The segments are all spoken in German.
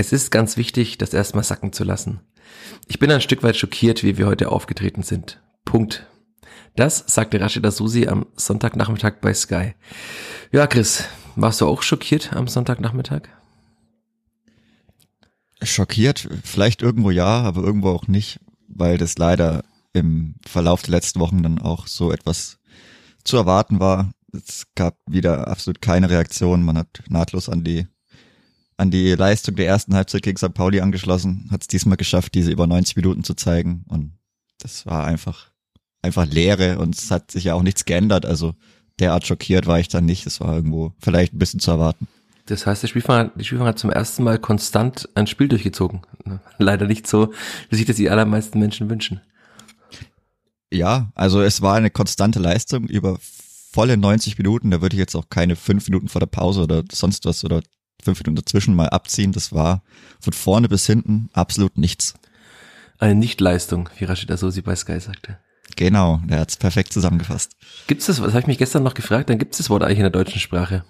Es ist ganz wichtig, das erstmal sacken zu lassen. Ich bin ein Stück weit schockiert, wie wir heute aufgetreten sind. Punkt. Das sagte Rashida Susi am Sonntagnachmittag bei Sky. Ja, Chris, warst du auch schockiert am Sonntagnachmittag? Schockiert, vielleicht irgendwo ja, aber irgendwo auch nicht, weil das leider im Verlauf der letzten Wochen dann auch so etwas zu erwarten war. Es gab wieder absolut keine Reaktion. Man hat nahtlos an die an die Leistung der ersten Halbzeit gegen St. Pauli angeschlossen, hat es diesmal geschafft, diese über 90 Minuten zu zeigen. Und das war einfach, einfach Leere und es hat sich ja auch nichts geändert. Also derart schockiert war ich dann nicht. Es war irgendwo vielleicht ein bisschen zu erwarten. Das heißt, der Spielfang, die Spielfang hat zum ersten Mal konstant ein Spiel durchgezogen. Leider nicht so, wie sich das die allermeisten Menschen wünschen. Ja, also es war eine konstante Leistung über volle 90 Minuten. Da würde ich jetzt auch keine fünf Minuten vor der Pause oder sonst was oder fünf Minuten dazwischen mal abziehen. Das war von vorne bis hinten absolut nichts. Eine Nichtleistung, wie Rashida Sosi bei Sky sagte. Genau, der hat's perfekt zusammengefasst. Gibt es das, was habe ich mich gestern noch gefragt, dann gibt es das Wort eigentlich in der deutschen Sprache?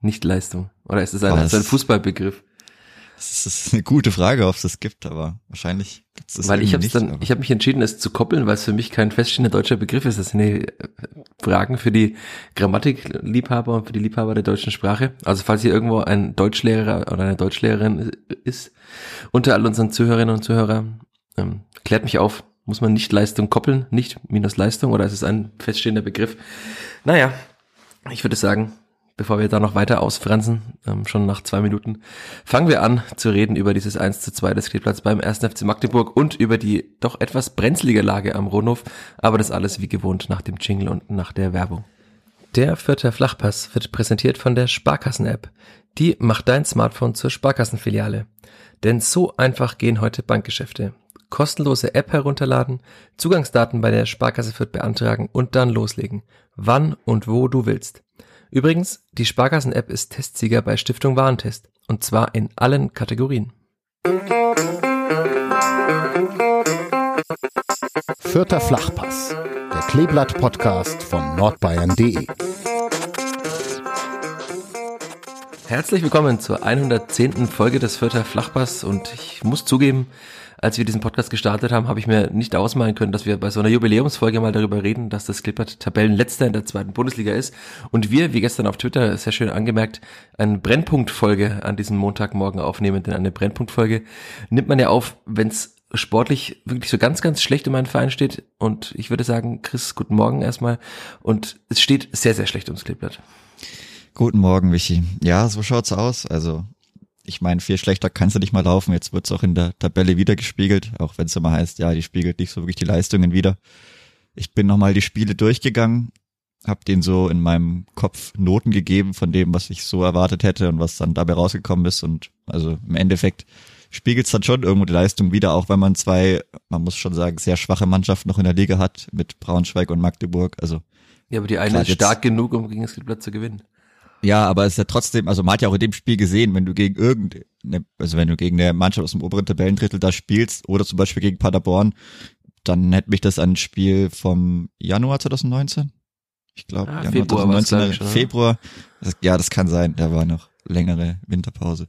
Nichtleistung. Oder ist es ein, also ein Fußballbegriff? Das ist eine gute Frage, ob es das gibt, aber wahrscheinlich gibt es das Weil ich habe nicht, dann, ich habe mich entschieden, es zu koppeln, weil es für mich kein feststehender deutscher Begriff ist. Das sind die äh, Fragen für die Grammatikliebhaber und für die Liebhaber der deutschen Sprache. Also falls hier irgendwo ein Deutschlehrer oder eine Deutschlehrerin ist, unter all unseren Zuhörerinnen und Zuhörern, ähm, klärt mich auf. Muss man nicht Leistung koppeln, nicht minus Leistung, oder ist es ein feststehender Begriff? Naja, ich würde sagen, bevor wir da noch weiter ausfransen, ähm, schon nach zwei Minuten, fangen wir an zu reden über dieses 1 zu 2 des Kleeblatts beim 1. FC Magdeburg und über die doch etwas brenzlige Lage am Rohnhof, aber das alles wie gewohnt nach dem Jingle und nach der Werbung. Der vierte Flachpass wird präsentiert von der Sparkassen-App. Die macht dein Smartphone zur Sparkassenfiliale. Denn so einfach gehen heute Bankgeschäfte. Kostenlose App herunterladen, Zugangsdaten bei der Sparkasse Fürth beantragen und dann loslegen. Wann und wo du willst. Übrigens, die Sparkassen-App ist Testsieger bei Stiftung Warentest. Und zwar in allen Kategorien. Vierter Flachpass, der Kleeblatt-Podcast von nordbayern.de. Herzlich willkommen zur 110. Folge des Vierter Flachpass und ich muss zugeben, als wir diesen Podcast gestartet haben, habe ich mir nicht ausmalen können, dass wir bei so einer Jubiläumsfolge mal darüber reden, dass das Klippert Tabellenletzter in der zweiten Bundesliga ist. Und wir, wie gestern auf Twitter sehr schön angemerkt, eine Brennpunktfolge an diesem Montagmorgen aufnehmen. Denn eine Brennpunktfolge nimmt man ja auf, wenn es sportlich wirklich so ganz, ganz schlecht um einen Verein steht. Und ich würde sagen, Chris, guten Morgen erstmal. Und es steht sehr, sehr schlecht ums Kleeblatt. Guten Morgen, Michi. Ja, so schaut's aus. Also ich meine, viel schlechter kannst du nicht mal laufen. Jetzt wird's auch in der Tabelle wieder gespiegelt, auch wenn es immer heißt, ja, die spiegelt nicht so wirklich die Leistungen wieder. Ich bin nochmal die Spiele durchgegangen, habe denen so in meinem Kopf Noten gegeben von dem, was ich so erwartet hätte und was dann dabei rausgekommen ist. Und also im Endeffekt spiegelt es dann schon irgendwo die Leistung wieder, auch wenn man zwei, man muss schon sagen, sehr schwache Mannschaften noch in der Liga hat mit Braunschweig und Magdeburg. Also ja, aber die eine ist stark genug, um gegen das Platz zu gewinnen. Ja, aber es ist ja trotzdem, also man hat ja auch in dem Spiel gesehen, wenn du gegen irgendeine, also wenn du gegen eine Mannschaft aus dem oberen Tabellendrittel da spielst oder zum Beispiel gegen Paderborn, dann hätte mich das an ein Spiel vom Januar 2019, ich glaube, ah, Januar Februar 2019, schon, Februar, das, ja, das kann sein, da war noch längere Winterpause.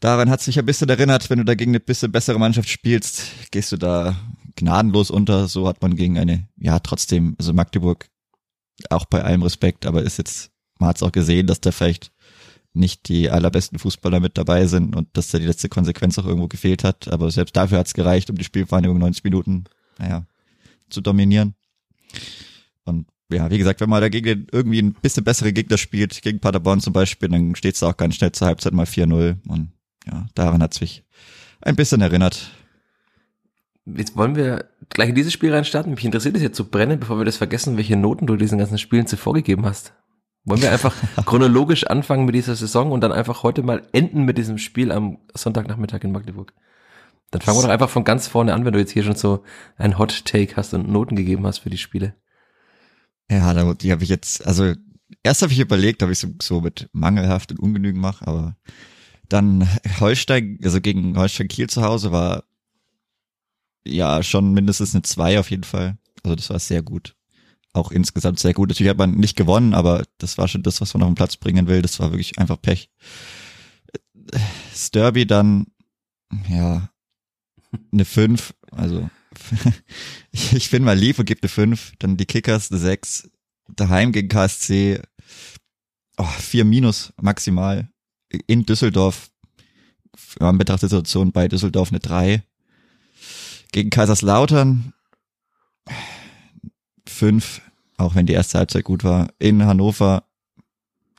Daran hat sich ein bisschen erinnert, wenn du da gegen eine bisschen bessere Mannschaft spielst, gehst du da gnadenlos unter, so hat man gegen eine, ja, trotzdem, also Magdeburg, auch bei allem Respekt, aber ist jetzt man hat es auch gesehen, dass da vielleicht nicht die allerbesten Fußballer mit dabei sind und dass da die letzte Konsequenz auch irgendwo gefehlt hat. Aber selbst dafür hat es gereicht, um die Spielvereinigung 90 Minuten, naja, zu dominieren. Und ja, wie gesagt, wenn man dagegen irgendwie ein bisschen bessere Gegner spielt, gegen Paderborn zum Beispiel, dann steht es auch ganz schnell zur Halbzeit mal 4-0. Und ja, daran hat es mich ein bisschen erinnert. Jetzt wollen wir gleich in dieses Spiel reinstarten. Mich interessiert es jetzt zu brennen, bevor wir das vergessen, welche Noten du diesen ganzen Spielen zuvor gegeben hast. Wollen wir einfach chronologisch anfangen mit dieser Saison und dann einfach heute mal enden mit diesem Spiel am Sonntagnachmittag in Magdeburg? Dann fangen wir doch einfach von ganz vorne an, wenn du jetzt hier schon so ein Hot Take hast und Noten gegeben hast für die Spiele. Ja, die habe ich jetzt, also erst habe ich überlegt, ob ich so, so mit mangelhaft und ungenügend mache, aber dann Holstein, also gegen Holstein Kiel zu Hause war ja schon mindestens eine 2 auf jeden Fall. Also das war sehr gut auch insgesamt sehr gut. Natürlich hat man nicht gewonnen, aber das war schon das, was man auf den Platz bringen will. Das war wirklich einfach Pech. das Derby dann, ja, eine 5. Also ich, bin mal lieb und gebe eine 5. Dann die Kickers eine 6. Daheim gegen KSC oh, 4 minus maximal. In Düsseldorf, man betrachtet die Situation bei Düsseldorf eine 3. Gegen Kaiserslautern 5, auch wenn die erste Halbzeit gut war. In Hannover,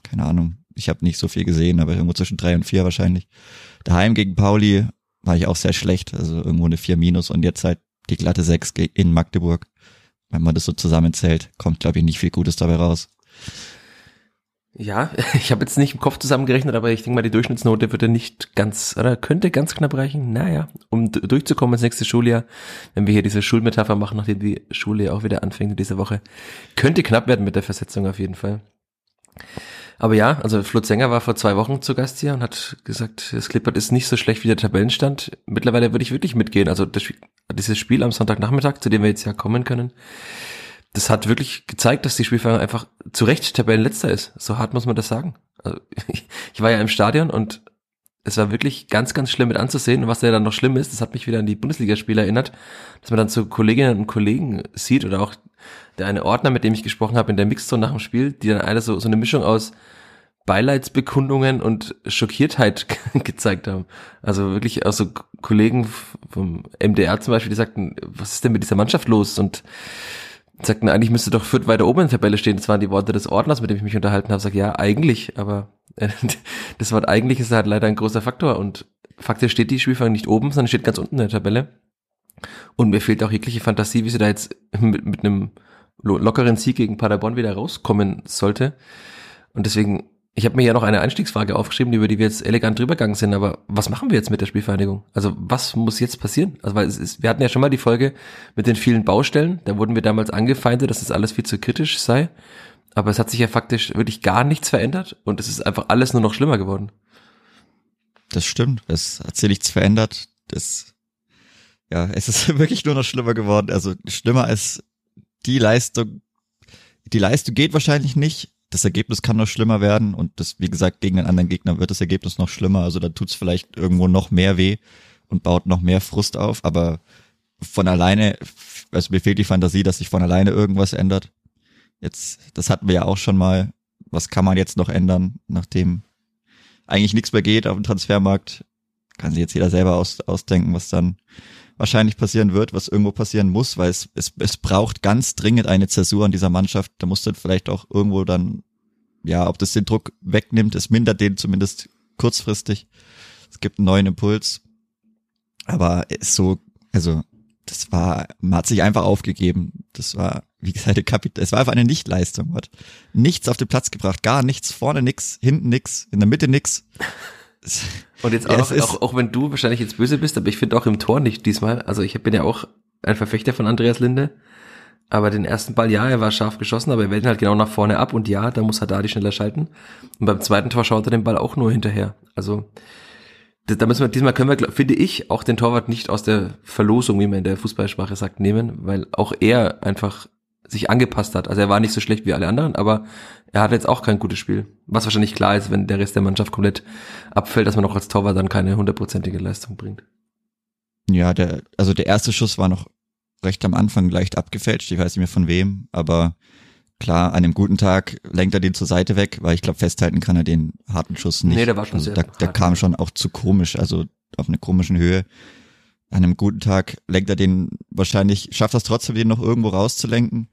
keine Ahnung, ich habe nicht so viel gesehen, aber irgendwo zwischen 3 und 4 wahrscheinlich. Daheim gegen Pauli war ich auch sehr schlecht, also irgendwo eine 4 minus und jetzt halt die glatte 6 in Magdeburg. Wenn man das so zusammenzählt, kommt glaube ich nicht viel Gutes dabei raus. Ja, ich habe jetzt nicht im Kopf zusammengerechnet, aber ich denke mal, die Durchschnittsnote würde nicht ganz, oder könnte ganz knapp reichen. Naja, um durchzukommen ins nächste Schuljahr, wenn wir hier diese Schulmetapher machen, nachdem die Schule auch wieder anfängt diese Woche, könnte knapp werden mit der Versetzung auf jeden Fall. Aber ja, also Flo Sänger war vor zwei Wochen zu Gast hier und hat gesagt, das Clippert ist nicht so schlecht wie der Tabellenstand. Mittlerweile würde ich wirklich mitgehen. Also das, dieses Spiel am Sonntagnachmittag, zu dem wir jetzt ja kommen können, das hat wirklich gezeigt, dass die Spielfang einfach zu Recht Tabellenletzter ist. So hart muss man das sagen. Also, ich, war ja im Stadion und es war wirklich ganz, ganz schlimm mit anzusehen. Und was ja dann noch schlimm ist, das hat mich wieder an die Bundesligaspiele erinnert, dass man dann zu Kolleginnen und Kollegen sieht oder auch der eine Ordner, mit dem ich gesprochen habe in der Mixzone nach dem Spiel, die dann alle so, so eine Mischung aus Beileidsbekundungen und Schockiertheit gezeigt haben. Also wirklich auch so Kollegen vom MDR zum Beispiel, die sagten, was ist denn mit dieser Mannschaft los? Und sagten, eigentlich müsste doch Fürth weiter oben in der Tabelle stehen. Das waren die Worte des Ordners, mit dem ich mich unterhalten habe. Sag ja, eigentlich, aber äh, das Wort eigentlich ist halt leider ein großer Faktor und faktisch steht die Spielfang nicht oben, sondern steht ganz unten in der Tabelle. Und mir fehlt auch jegliche Fantasie, wie sie da jetzt mit, mit einem lockeren Sieg gegen Paderborn wieder rauskommen sollte. Und deswegen ich habe mir ja noch eine Einstiegsfrage aufgeschrieben, über die wir jetzt elegant drübergegangen sind, aber was machen wir jetzt mit der Spielvereinigung? Also was muss jetzt passieren? Also weil es ist, wir hatten ja schon mal die Folge mit den vielen Baustellen, da wurden wir damals angefeindet, dass das alles viel zu kritisch sei, aber es hat sich ja faktisch wirklich gar nichts verändert und es ist einfach alles nur noch schlimmer geworden. Das stimmt, es hat sich nichts verändert, das, ja, es ist wirklich nur noch schlimmer geworden, also schlimmer als die Leistung, die Leistung geht wahrscheinlich nicht, das Ergebnis kann noch schlimmer werden und das, wie gesagt, gegen einen anderen Gegner wird das Ergebnis noch schlimmer. Also da tut's vielleicht irgendwo noch mehr weh und baut noch mehr Frust auf, aber von alleine, also mir fehlt die Fantasie, dass sich von alleine irgendwas ändert. Jetzt, das hatten wir ja auch schon mal. Was kann man jetzt noch ändern, nachdem eigentlich nichts mehr geht auf dem Transfermarkt? Kann sich jetzt jeder selber aus, ausdenken, was dann wahrscheinlich passieren wird, was irgendwo passieren muss, weil es, es, es braucht ganz dringend eine Zäsur an dieser Mannschaft. Da muss dann vielleicht auch irgendwo dann, ja, ob das den Druck wegnimmt, es mindert den zumindest kurzfristig. Es gibt einen neuen Impuls. Aber so, also, das war, man hat sich einfach aufgegeben. Das war, wie gesagt, Kapit es war einfach eine Nichtleistung. Hat nichts auf den Platz gebracht, gar nichts, vorne nix, hinten nix, in der Mitte nix. Und jetzt auch, ja, auch, auch wenn du wahrscheinlich jetzt böse bist, aber ich finde auch im Tor nicht diesmal. Also ich bin ja auch ein Verfechter von Andreas Linde. Aber den ersten Ball, ja, er war scharf geschossen, aber er wählt halt genau nach vorne ab und ja, da muss Haddadi schneller schalten. Und beim zweiten Tor schaut er den Ball auch nur hinterher. Also da müssen wir, diesmal können wir, finde ich, auch den Torwart nicht aus der Verlosung, wie man in der Fußballsprache sagt, nehmen, weil auch er einfach sich angepasst hat. Also er war nicht so schlecht wie alle anderen, aber er hatte jetzt auch kein gutes Spiel. Was wahrscheinlich klar ist, wenn der Rest der Mannschaft komplett abfällt, dass man auch als Torwart dann keine hundertprozentige Leistung bringt. Ja, der, also der erste Schuss war noch recht am Anfang leicht abgefälscht. Ich weiß nicht mehr von wem, aber klar, an einem guten Tag lenkt er den zur Seite weg, weil ich glaube, festhalten kann er den harten Schuss nicht. Nee, der war schon also sehr der, der kam schon auch zu komisch, also auf einer komischen Höhe. An einem guten Tag lenkt er den wahrscheinlich, schafft das trotzdem, den noch irgendwo rauszulenken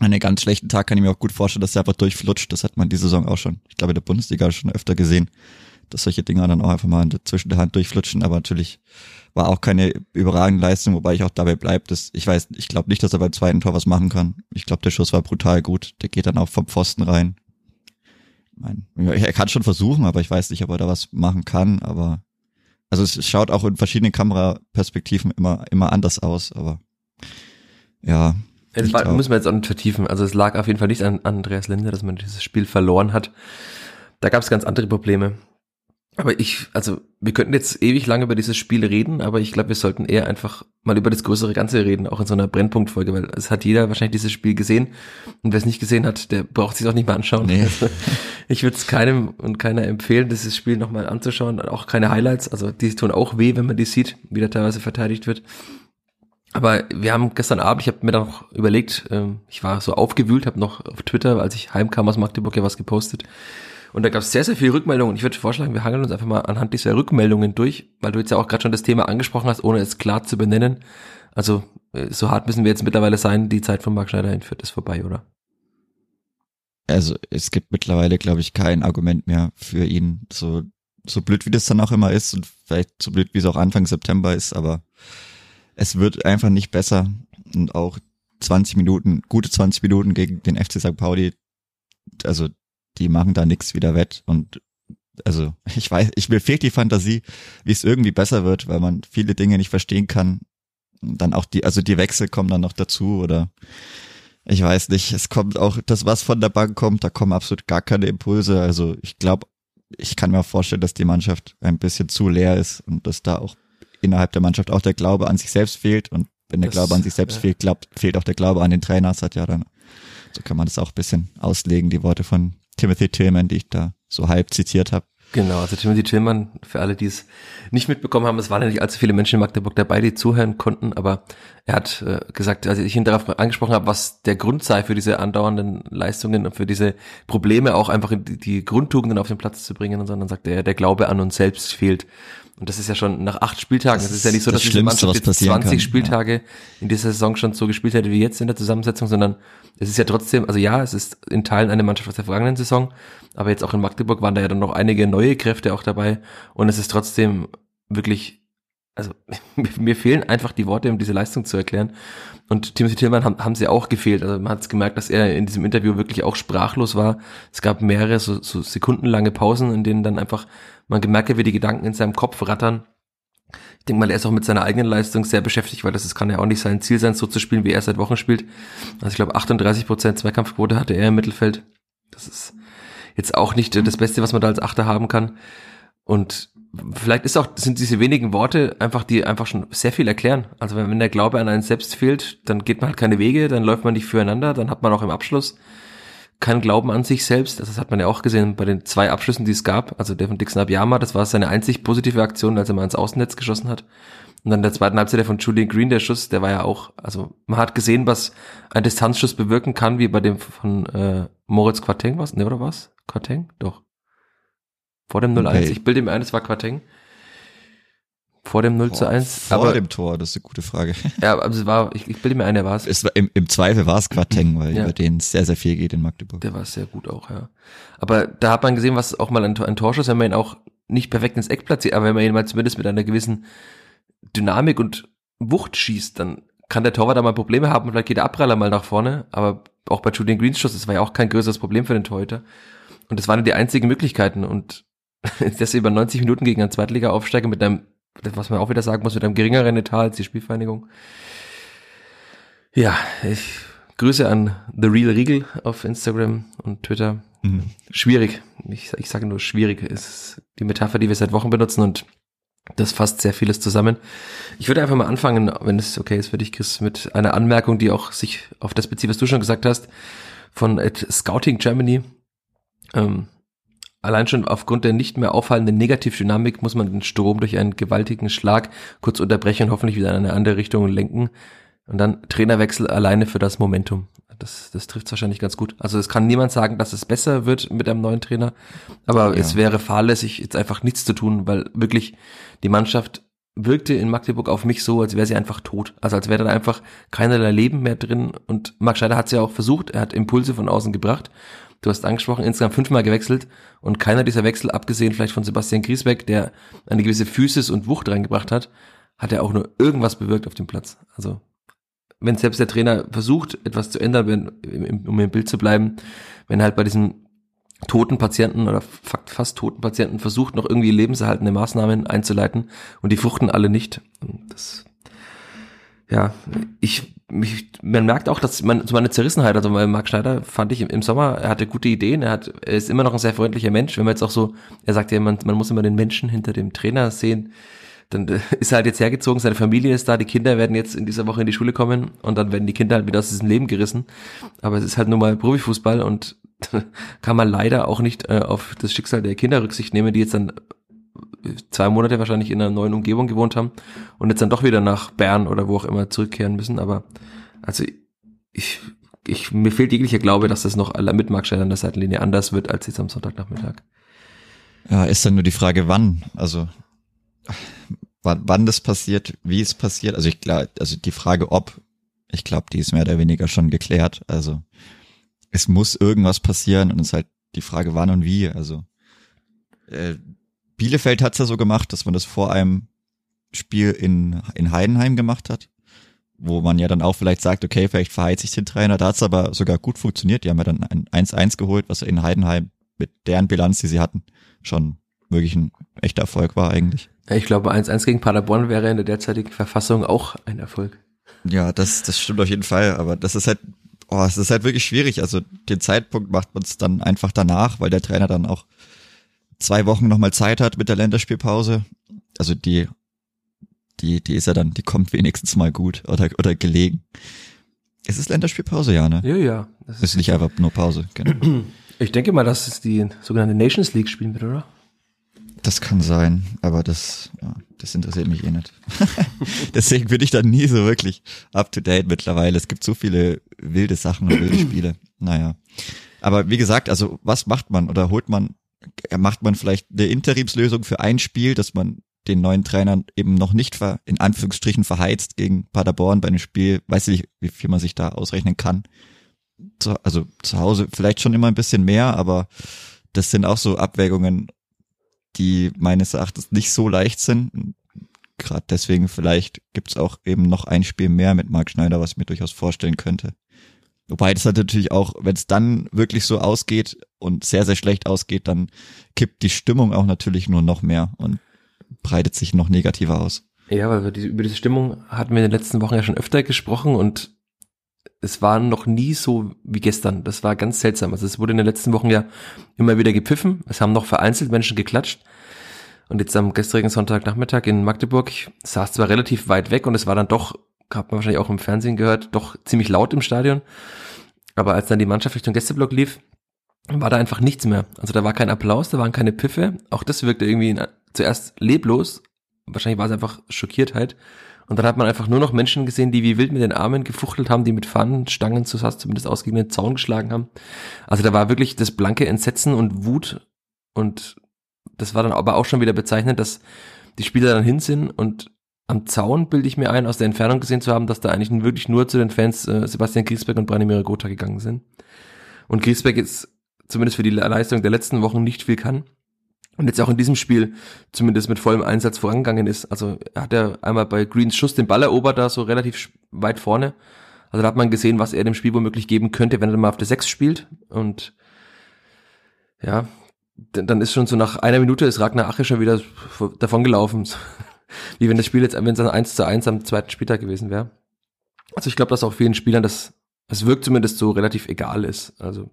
an einem ganz schlechten Tag kann ich mir auch gut vorstellen, dass er einfach durchflutscht. Das hat man diese Saison auch schon, ich glaube, in der Bundesliga schon öfter gesehen, dass solche Dinger dann auch einfach mal zwischen der Hand durchflutschen. Aber natürlich war auch keine überragende Leistung, wobei ich auch dabei bleibe, dass ich weiß, ich glaube nicht, dass er beim zweiten Tor was machen kann. Ich glaube, der Schuss war brutal gut. Der geht dann auch vom Pfosten rein. Ich er kann schon versuchen, aber ich weiß nicht, ob er da was machen kann. Aber also es schaut auch in verschiedenen Kameraperspektiven immer immer anders aus. Aber ja, das war, müssen wir jetzt auch nicht vertiefen. Also es lag auf jeden Fall nicht an, an Andreas Linde, dass man dieses Spiel verloren hat. Da gab es ganz andere Probleme. Aber ich, also wir könnten jetzt ewig lange über dieses Spiel reden, aber ich glaube, wir sollten eher einfach mal über das größere Ganze reden, auch in so einer Brennpunktfolge, weil es hat jeder wahrscheinlich dieses Spiel gesehen und wer es nicht gesehen hat, der braucht sich auch nicht mehr anschauen. Nee. Also, ich würde es keinem und keiner empfehlen, dieses Spiel nochmal anzuschauen, auch keine Highlights, also die tun auch weh, wenn man die sieht, wie da teilweise verteidigt wird. Aber wir haben gestern Abend, ich habe mir dann noch überlegt, ähm, ich war so aufgewühlt, habe noch auf Twitter, als ich heimkam aus Magdeburg, ja was gepostet. Und da gab es sehr, sehr viele Rückmeldungen. Ich würde vorschlagen, wir hangeln uns einfach mal anhand dieser Rückmeldungen durch, weil du jetzt ja auch gerade schon das Thema angesprochen hast, ohne es klar zu benennen. Also äh, so hart müssen wir jetzt mittlerweile sein, die Zeit von Marc Schneider in ist vorbei, oder? Also es gibt mittlerweile, glaube ich, kein Argument mehr für ihn. So, so blöd wie das dann auch immer ist und vielleicht so blöd wie es auch Anfang September ist, aber es wird einfach nicht besser. Und auch 20 Minuten, gute 20 Minuten gegen den FC St. Pauli, also die machen da nichts wieder wett. Und also ich weiß, ich mir fehlt die Fantasie, wie es irgendwie besser wird, weil man viele Dinge nicht verstehen kann. Und dann auch die, also die Wechsel kommen dann noch dazu oder ich weiß nicht, es kommt auch das, was von der Bank kommt, da kommen absolut gar keine Impulse. Also ich glaube, ich kann mir vorstellen, dass die Mannschaft ein bisschen zu leer ist und dass da auch innerhalb der Mannschaft auch der Glaube an sich selbst fehlt. Und wenn der das, Glaube an sich selbst ja. fehlt, glaubt, fehlt auch der Glaube an den Trainer. Das hat ja dann, so kann man das auch ein bisschen auslegen, die Worte von Timothy Tillman, die ich da so halb zitiert habe. Genau, also Timothy Tillman, für alle, die es nicht mitbekommen haben, es waren ja nicht allzu viele Menschen in Magdeburg dabei, die zuhören konnten, aber er hat äh, gesagt, als ich ihn darauf angesprochen habe, was der Grund sei für diese andauernden Leistungen und für diese Probleme auch einfach die, die Grundtugenden auf den Platz zu bringen, und sondern sagt er, der Glaube an uns selbst fehlt. Und das ist ja schon nach acht Spieltagen. Es ist, ist ja nicht so, dass das diese Mannschaft jetzt 20 kann. Spieltage ja. in dieser Saison schon so gespielt hätte wie jetzt in der Zusammensetzung, sondern es ist ja trotzdem, also ja, es ist in Teilen eine Mannschaft aus der vergangenen Saison, aber jetzt auch in Magdeburg waren da ja dann noch einige neue Kräfte auch dabei und es ist trotzdem wirklich, also mir fehlen einfach die Worte, um diese Leistung zu erklären. Und Timothy Tillmann haben, haben sie auch gefehlt. Also man hat es gemerkt, dass er in diesem Interview wirklich auch sprachlos war. Es gab mehrere so, so sekundenlange Pausen, in denen dann einfach man gemerkt hat, wie die Gedanken in seinem Kopf rattern. Ich denke mal, er ist auch mit seiner eigenen Leistung sehr beschäftigt, weil das, das kann ja auch nicht sein Ziel sein, so zu spielen, wie er seit Wochen spielt. Also ich glaube, 38 Prozent Zweikampfquote hatte er im Mittelfeld. Das ist jetzt auch nicht das Beste, was man da als Achter haben kann. Und vielleicht ist auch, sind diese wenigen Worte einfach, die einfach schon sehr viel erklären. Also wenn, wenn der Glaube an einen selbst fehlt, dann geht man halt keine Wege, dann läuft man nicht füreinander, dann hat man auch im Abschluss keinen Glauben an sich selbst. Das hat man ja auch gesehen bei den zwei Abschlüssen, die es gab. Also der von Dixon Abiyama, das war seine einzig positive Aktion, als er mal ins Außennetz geschossen hat. Und dann der zweiten Halbzeit von Julian Green, der Schuss, der war ja auch, also man hat gesehen, was ein Distanzschuss bewirken kann, wie bei dem von äh, Moritz Quateng was, ne oder was? Quateng? Doch. Vor dem 0-1. Okay. Ich bilde mir ein, es war Quateng. Vor dem 0 vor, zu 1. Vor aber, dem Tor, das ist eine gute Frage. Ja, aber es war, ich, ich bilde mir ein, der war es. es war, im, Im Zweifel war es Quateng, weil ja. über den sehr, sehr viel geht in Magdeburg. Der war sehr gut auch, ja. Aber da hat man gesehen, was auch mal ein, ein Torschuss, wenn man ihn auch nicht perfekt ins Eck platziert, aber wenn man ihn mal zumindest mit einer gewissen Dynamik und Wucht schießt, dann kann der Torwart da mal Probleme haben, vielleicht geht der Abpraller mal nach vorne, aber auch bei Julian Greens Schuss, das war ja auch kein größeres Problem für den Torhüter. Und das waren die einzigen Möglichkeiten und das über 90 Minuten gegen einen Zweitliga-Aufsteiger mit einem was man auch wieder sagen muss, mit einem geringeren Etat als die Spielvereinigung. Ja, ich Grüße an The Real Riegel auf Instagram und Twitter. Mhm. Schwierig. Ich, ich sage nur schwierig ist die Metapher, die wir seit Wochen benutzen und das fasst sehr vieles zusammen. Ich würde einfach mal anfangen, wenn es okay ist für dich, Chris, mit einer Anmerkung, die auch sich auf das bezieht, was du schon gesagt hast, von Scouting Germany. Ähm, Allein schon aufgrund der nicht mehr auffallenden Negativdynamik muss man den Strom durch einen gewaltigen Schlag kurz unterbrechen und hoffentlich wieder in eine andere Richtung lenken. Und dann Trainerwechsel alleine für das Momentum. Das, das trifft wahrscheinlich ganz gut. Also es kann niemand sagen, dass es besser wird mit einem neuen Trainer. Aber ja. es wäre fahrlässig, jetzt einfach nichts zu tun, weil wirklich die Mannschaft wirkte in Magdeburg auf mich so, als wäre sie einfach tot. Also als wäre da einfach keinerlei Leben mehr drin. Und Marc Scheider hat es ja auch versucht. Er hat Impulse von außen gebracht. Du hast angesprochen, insgesamt fünfmal gewechselt und keiner dieser Wechsel, abgesehen vielleicht von Sebastian Griesbeck, der eine gewisse Physis und Wucht reingebracht hat, hat er auch nur irgendwas bewirkt auf dem Platz. Also wenn selbst der Trainer versucht, etwas zu ändern, wenn, um im Bild zu bleiben, wenn halt bei diesen toten Patienten oder fast toten Patienten versucht, noch irgendwie lebenserhaltende Maßnahmen einzuleiten und die fruchten alle nicht. Das ja, ich, mich, man merkt auch, dass man, so meine Zerrissenheit, also bei Marc Schneider fand ich im, im Sommer, er hatte gute Ideen, er hat, er ist immer noch ein sehr freundlicher Mensch, wenn man jetzt auch so, er sagt ja, man, man muss immer den Menschen hinter dem Trainer sehen, dann äh, ist er halt jetzt hergezogen, seine Familie ist da, die Kinder werden jetzt in dieser Woche in die Schule kommen und dann werden die Kinder halt wieder aus diesem Leben gerissen. Aber es ist halt nur mal Profifußball und kann man leider auch nicht äh, auf das Schicksal der Kinder Rücksicht nehmen, die jetzt dann zwei Monate wahrscheinlich in einer neuen Umgebung gewohnt haben und jetzt dann doch wieder nach Bern oder wo auch immer zurückkehren müssen. Aber also ich, ich mir fehlt jeglicher Glaube, dass das noch mit Schneider an der Seitenlinie anders wird als jetzt am Sonntagnachmittag. Ja, ist dann nur die Frage, wann. Also wann, wann das passiert, wie es passiert. Also ich glaube, also die Frage, ob, ich glaube, die ist mehr oder weniger schon geklärt. Also es muss irgendwas passieren und es ist halt die Frage, wann und wie. Also äh, Bielefeld hat's ja so gemacht, dass man das vor einem Spiel in, in Heidenheim gemacht hat, wo man ja dann auch vielleicht sagt, okay, vielleicht verheizt sich den Trainer. Da hat's aber sogar gut funktioniert. Die haben ja dann ein 1-1 geholt, was in Heidenheim mit deren Bilanz, die sie hatten, schon wirklich ein echter Erfolg war eigentlich. Ich glaube, 1-1 gegen Paderborn wäre in der derzeitigen Verfassung auch ein Erfolg. Ja, das, das stimmt auf jeden Fall, aber das ist halt, oh, es ist halt wirklich schwierig. Also den Zeitpunkt macht man es dann einfach danach, weil der Trainer dann auch zwei Wochen nochmal Zeit hat mit der Länderspielpause. Also die, die, die ist ja dann, die kommt wenigstens mal gut oder, oder gelegen. Ist es Länderspielpause, ja, ne? Ja, ja. Das ist nicht einfach nur Pause, genau. Ich denke mal, dass es die sogenannte Nations League spielen wird, oder? Das kann sein, aber das, ja, das interessiert mich eh nicht. Deswegen bin ich da nie so wirklich up to date mittlerweile. Es gibt so viele wilde Sachen und wilde Spiele. Naja. Aber wie gesagt, also was macht man oder holt man macht man vielleicht eine Interimslösung für ein Spiel, dass man den neuen Trainern eben noch nicht ver, in Anführungsstrichen verheizt gegen Paderborn bei einem Spiel, weiß ich nicht, wie viel man sich da ausrechnen kann. Zu, also zu Hause vielleicht schon immer ein bisschen mehr, aber das sind auch so Abwägungen, die meines Erachtens nicht so leicht sind. Gerade deswegen vielleicht gibt's auch eben noch ein Spiel mehr mit Marc Schneider, was ich mir durchaus vorstellen könnte. Wobei das natürlich auch, wenn es dann wirklich so ausgeht und sehr, sehr schlecht ausgeht, dann kippt die Stimmung auch natürlich nur noch mehr und breitet sich noch negativer aus. Ja, weil über diese Stimmung hatten wir in den letzten Wochen ja schon öfter gesprochen und es war noch nie so wie gestern. Das war ganz seltsam. Also es wurde in den letzten Wochen ja immer wieder gepfiffen. Es haben noch vereinzelt Menschen geklatscht. Und jetzt am gestrigen Sonntagnachmittag in Magdeburg saß zwar relativ weit weg und es war dann doch hat man wahrscheinlich auch im Fernsehen gehört, doch ziemlich laut im Stadion. Aber als dann die Mannschaft Richtung Gästeblock lief, war da einfach nichts mehr. Also da war kein Applaus, da waren keine Piffe. Auch das wirkte irgendwie zuerst leblos. Wahrscheinlich war es einfach Schockiertheit. Und dann hat man einfach nur noch Menschen gesehen, die wie wild mit den Armen gefuchtelt haben, die mit Pfannen, Stangen, so hast zumindest aus gegen den Zaun geschlagen haben. Also da war wirklich das blanke Entsetzen und Wut. Und das war dann aber auch schon wieder bezeichnend, dass die Spieler dann hin sind und am Zaun bilde ich mir ein, aus der Entfernung gesehen zu haben, dass da eigentlich wirklich nur zu den Fans äh, Sebastian Griesbeck und Branimir Gotha gegangen sind. Und Griesbeck jetzt zumindest für die Leistung der letzten Wochen nicht viel kann. Und jetzt auch in diesem Spiel zumindest mit vollem Einsatz vorangegangen ist. Also er hat ja einmal bei Greens Schuss den Ball erobert, da so relativ weit vorne. Also da hat man gesehen, was er dem Spiel womöglich geben könnte, wenn er mal auf der 6 spielt. Und ja, dann ist schon so nach einer Minute ist Ragnar Ache schon wieder davon gelaufen. wie wenn das Spiel jetzt, wenn es dann 1 zu 1 am zweiten Spieltag gewesen wäre. Also ich glaube, dass auch vielen Spielern das, es wirkt zumindest so relativ egal ist. Also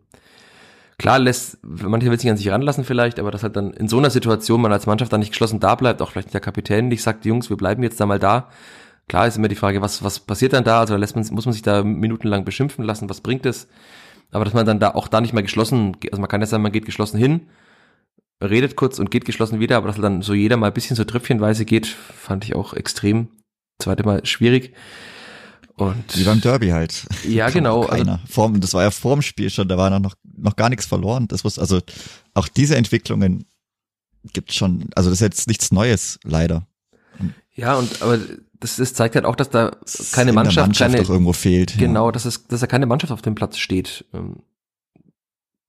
klar lässt, manche will sich an sich ranlassen vielleicht, aber dass halt dann in so einer Situation man als Mannschaft dann nicht geschlossen da bleibt, auch vielleicht der Kapitän nicht sagt, Jungs, wir bleiben jetzt da mal da. Klar ist immer die Frage, was, was passiert dann da? Also da lässt man, muss man sich da minutenlang beschimpfen lassen, was bringt es? Aber dass man dann da auch da nicht mal geschlossen, also man kann ja sagen, man geht geschlossen hin, redet kurz und geht geschlossen wieder, aber dass dann so jeder mal ein bisschen so tröpfchenweise geht, fand ich auch extrem. Zweite Mal schwierig. Und Wie beim Derby halt. Ja, genau. Also keiner. Also, Form, das war ja vorm Spiel schon, da war noch, noch gar nichts verloren. Das muss, also auch diese Entwicklungen gibt schon, also das ist jetzt nichts Neues, leider. Ja, und aber das, das zeigt halt auch, dass da keine Mannschaft, Mannschaft keine, irgendwo fehlt. Genau, ja. dass es, dass da keine Mannschaft auf dem Platz steht. Ähm,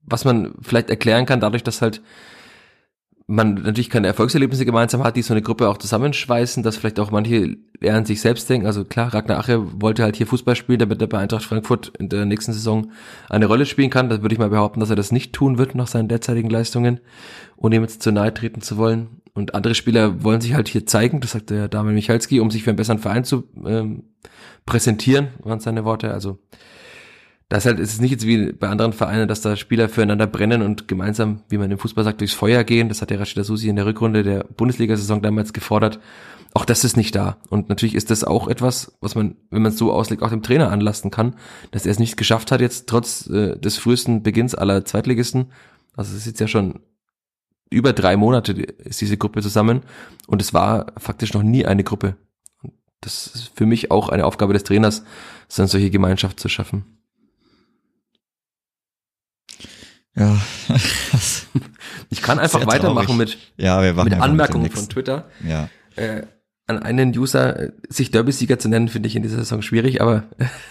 was man vielleicht erklären kann, dadurch, dass halt man natürlich keine Erfolgserlebnisse gemeinsam hat, die so eine Gruppe auch zusammenschweißen, dass vielleicht auch manche eher an sich selbst denken. Also klar, Ragnar Ache wollte halt hier Fußball spielen, damit er bei Eintracht Frankfurt in der nächsten Saison eine Rolle spielen kann. Da würde ich mal behaupten, dass er das nicht tun wird nach seinen derzeitigen Leistungen, ohne ihm jetzt zu nahe treten zu wollen. Und andere Spieler wollen sich halt hier zeigen, das sagt der Daniel Michalski, um sich für einen besseren Verein zu ähm, präsentieren, waren seine Worte. Also das halt ist es nicht jetzt wie bei anderen Vereinen, dass da Spieler füreinander brennen und gemeinsam, wie man im Fußball sagt, durchs Feuer gehen. Das hat der Rashida Susi in der Rückrunde der Bundesliga-Saison damals gefordert. Auch das ist nicht da. Und natürlich ist das auch etwas, was man, wenn man es so auslegt, auch dem Trainer anlasten kann, dass er es nicht geschafft hat, jetzt trotz äh, des frühesten Beginns aller Zweitligisten. Also es ist jetzt ja schon über drei Monate ist diese Gruppe zusammen und es war faktisch noch nie eine Gruppe. Das ist für mich auch eine Aufgabe des Trainers, so eine solche Gemeinschaft zu schaffen. Ja. ich kann einfach weitermachen mit, ja, wir mit Anmerkungen von Twitter. Ja. Äh, an einen User, äh, sich Derby-Sieger zu nennen, finde ich in dieser Saison schwierig, aber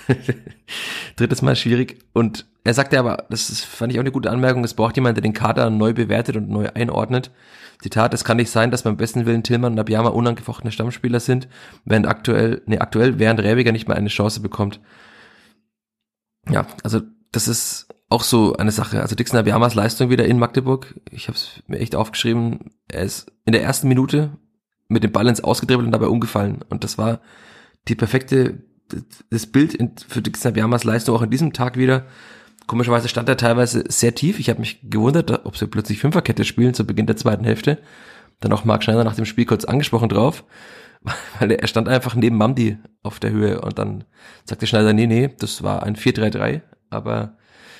drittes Mal schwierig. Und er sagte aber, das ist, fand ich auch eine gute Anmerkung, es braucht jemand, der den Kader neu bewertet und neu einordnet. Zitat, es kann nicht sein, dass beim besten Willen Tillmann und Abiyama unangefochtene Stammspieler sind, während aktuell, nee, aktuell, während Rebiger nicht mal eine Chance bekommt. Ja, also das ist auch so eine Sache. Also Dixon Abiyamas Leistung wieder in Magdeburg. Ich habe es mir echt aufgeschrieben. Er ist in der ersten Minute mit dem Ball ins Ausgedribbelt und dabei umgefallen. Und das war die perfekte, das Bild für Dixon Abiyamas Leistung auch an diesem Tag wieder. Komischerweise stand er teilweise sehr tief. Ich habe mich gewundert, ob sie plötzlich Fünferkette spielen zu Beginn der zweiten Hälfte. Dann auch Marc Schneider nach dem Spiel kurz angesprochen drauf, weil er stand einfach neben Mamdi auf der Höhe und dann sagte Schneider, nee, nee, das war ein 4-3-3, aber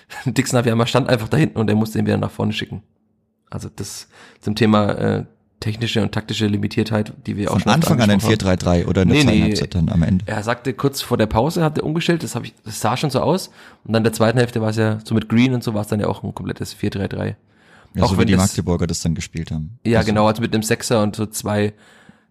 Dixon Abiyama stand einfach da hinten und er musste ihn wieder nach vorne schicken. Also das zum Thema äh, technische und taktische Limitiertheit, die wir Von auch schon Anfang an ein 4-3-3 oder eine Nee, nee. Dann am Ende. Er sagte kurz vor der Pause hat er umgestellt, das, hab ich, das sah schon so aus. Und dann in der zweiten Hälfte war es ja so mit Green und so war es dann ja auch ein komplettes 4-3-3. Ja, auch so wie wenn die Magdeburger das dann gespielt haben. Ja, Also genau, also mit einem Sechser und so zwei,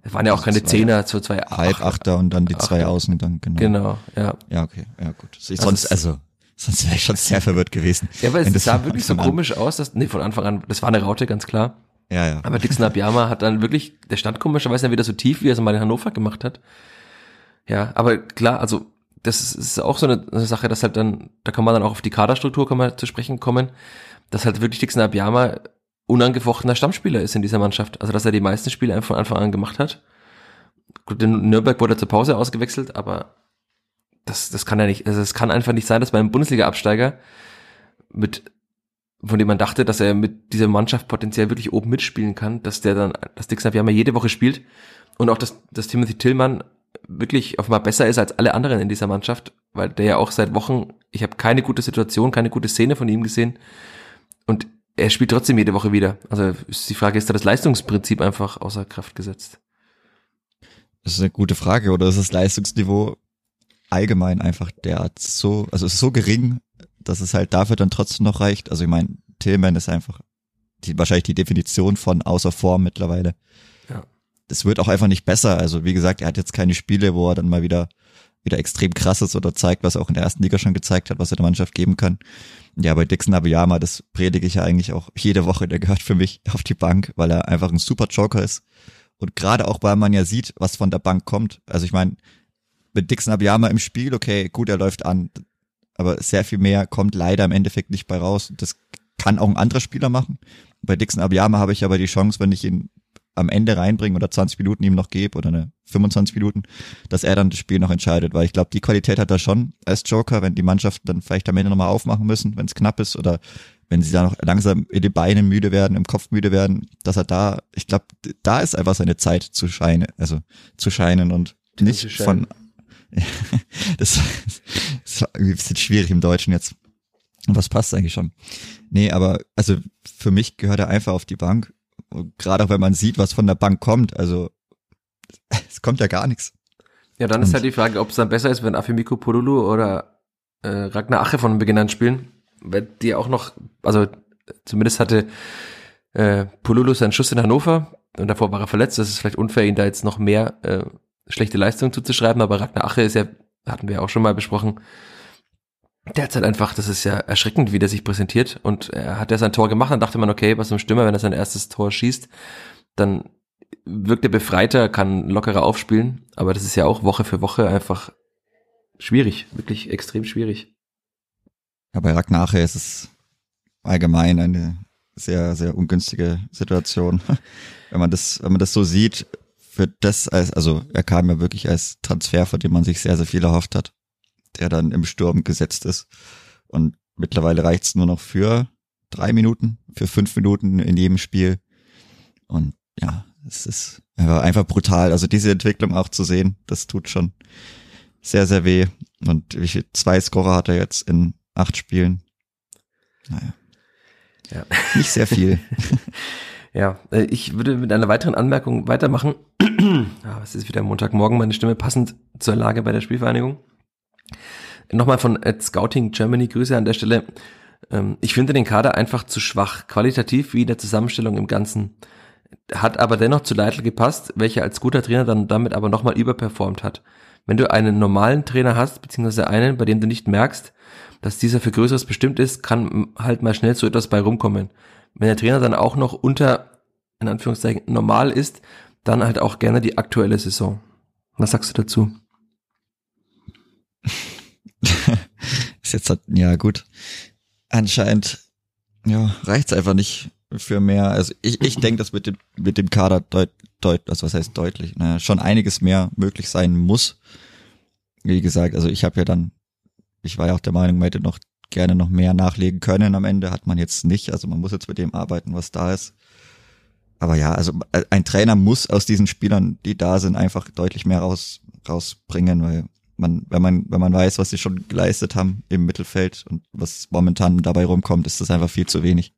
es waren ja auch keine zwei Zehner, so zwei Halb Achter und dann die zwei Achter. Außen dann, genau. Genau, ja. Ja, okay, ja gut. Ich, Also sonst, also, sonst wäre ich schon sehr verwirrt gewesen. Ja, weil wenn es das sah wirklich so an- komisch aus, dass, nee, von Anfang an, das war eine Raute, ganz klar. Ja, ja. Aber Dixon Abiyama hat dann wirklich, der stand komischerweise dann wieder so tief, wie er es mal in Hannover gemacht hat. Ja, aber klar, also das ist, ist auch so eine, eine Sache, dass halt dann, da kann man dann auch auf die Kaderstruktur kann man zu sprechen kommen, dass halt wirklich Dixon Abiyama unangefochtener Stammspieler ist in dieser Mannschaft. Also dass er die meisten Spiele einfach von Anfang an gemacht hat. Gut, in Nürnberg wurde er zur Pause ausgewechselt, aber das, das kann ja nicht, also es kann einfach nicht sein, dass bei einem Bundesliga-Absteiger mit von dem man dachte, dass er mit dieser Mannschaft potenziell wirklich oben mitspielen kann, dass der dann, dass Dixon Abiyama jede Woche spielt und auch, dass, dass Timothy Tillmann wirklich offenbar besser ist als alle anderen in dieser Mannschaft, weil der ja auch seit Wochen, ich habe keine gute Situation, keine gute Szene von ihm gesehen und er spielt trotzdem jede Woche wieder. Also ist die Frage, ist da das Leistungsprinzip einfach außer Kraft gesetzt? Das ist eine gute Frage. Oder ist das Leistungsniveau allgemein einfach derart so, also es ist so gering, dass es halt dafür dann trotzdem noch reicht. Also ich meine, Tillman ist einfach die, wahrscheinlich die Definition von außer Form mittlerweile. Ja. Das wird auch einfach nicht besser. Also wie gesagt, er hat jetzt keine Spiele, wo er dann mal wieder wieder extrem krass ist oder zeigt, was er auch in der ersten Liga schon gezeigt hat, was er der Mannschaft geben kann. Ja, bei Dixon Abiyama, das predige ich ja eigentlich auch jede Woche, der gehört für mich auf die Bank, weil er einfach ein super Joker ist. Und gerade auch, weil man ja sieht, was von der Bank kommt. Also ich meine, mit Dixon Abiyama im Spiel, okay, gut, er läuft an, aber sehr viel mehr kommt leider im Endeffekt nicht bei raus. Das kann auch ein anderer Spieler machen. Bei Dixon Abiyama habe ich aber die Chance, wenn ich ihn am Ende reinbringe oder 20 Minuten ihm noch gebe oder eine 25 Minuten, dass er dann das Spiel noch entscheidet, weil ich glaube, die Qualität hat er schon als Joker, wenn die Mannschaften dann vielleicht am Ende nochmal aufmachen müssen, wenn es knapp ist oder wenn sie da noch langsam in den Beinen müde werden, im Kopf müde werden, dass er da, ich glaube, da ist einfach seine Zeit zu scheinen, also zu scheinen und nicht von das, das war irgendwie ein bisschen schwierig im Deutschen jetzt. Was passt eigentlich schon? Nee, aber also für mich gehört er einfach auf die Bank. Und Gerade auch wenn man sieht, was von der Bank kommt. Also es kommt ja gar nichts. Ja, dann ist Und- halt die Frage, ob es dann besser ist, wenn Afimiko Polulu oder äh, Ragnar Ache von Beginn an spielen, weil die auch noch, also zumindest hatte äh, Polulu seinen Schuss in Hannover und davor war er verletzt. Das ist vielleicht unfair, ihn da jetzt noch mehr äh, schlechte Leistung zuzuschreiben, aber Ragnar Ache ist ja, hatten wir auch schon mal besprochen, der hat halt einfach, das ist ja erschreckend, wie der sich präsentiert und er hat ja sein Tor gemacht, dann dachte man, okay, was im Stürmer, wenn er sein erstes Tor schießt, dann wirkt er befreiter, kann lockerer aufspielen, aber das ist ja auch Woche für Woche einfach schwierig, wirklich extrem schwierig. Ja, bei Ragnache ist es allgemein eine sehr, sehr ungünstige Situation. wenn man das, wenn man das so sieht, für das als, also er kam ja wirklich als Transfer, von dem man sich sehr, sehr viel erhofft hat, der dann im Sturm gesetzt ist. Und mittlerweile reicht's nur noch für drei Minuten, für fünf Minuten in jedem Spiel. Und ja, es ist einfach brutal. Also diese Entwicklung auch zu sehen, das tut schon sehr, sehr weh. Und wie viel, zwei Scorer hat er jetzt in acht Spielen? Naja. Ja. Nicht sehr viel. Ja, äh, ich würde mit einer weiteren Anmerkung weitermachen. ah, es ist wieder Montagmorgen, meine Stimme passend zur Lage bei der Spielvereinigung. Nochmal von Ad Scouting Germany, Grüße an der Stelle. Ähm, ich finde den Kader einfach zu schwach, qualitativ wie in der Zusammenstellung im Ganzen. Hat aber dennoch zu Leitl gepasst, welcher als guter Trainer dann damit aber nochmal überperformt hat. Wenn du einen normalen Trainer hast, beziehungsweise einen, bei dem du nicht merkst, dass dieser für Größeres bestimmt ist, kann halt mal schnell so etwas bei rumkommen wenn der Trainer dann auch noch unter, in Anführungszeichen, normal ist, dann halt auch gerne die aktuelle Saison. Was sagst du dazu? ist jetzt halt, ja gut. Anscheinend, ja, reicht's einfach nicht für mehr. Also ich, ich denke, dass mit dem, mit dem Kader deut, deut, also was heißt deutlich, ne, schon einiges mehr möglich sein muss. Wie gesagt, also ich habe ja dann, ich war ja auch der Meinung, man hätte noch gerne noch mehr nachlegen können. Am Ende hat man jetzt nicht. Also man muss jetzt mit dem arbeiten, was da ist. Aber ja, also äh, ein Trainer muss aus diesen Spielern, die da sind, einfach deutlich mehr raus, rausbringen, weil man, wenn man, wenn man weiß, was sie schon geleistet haben im Mittelfeld und was momentan dabei rumkommt, ist das einfach viel zu wenig.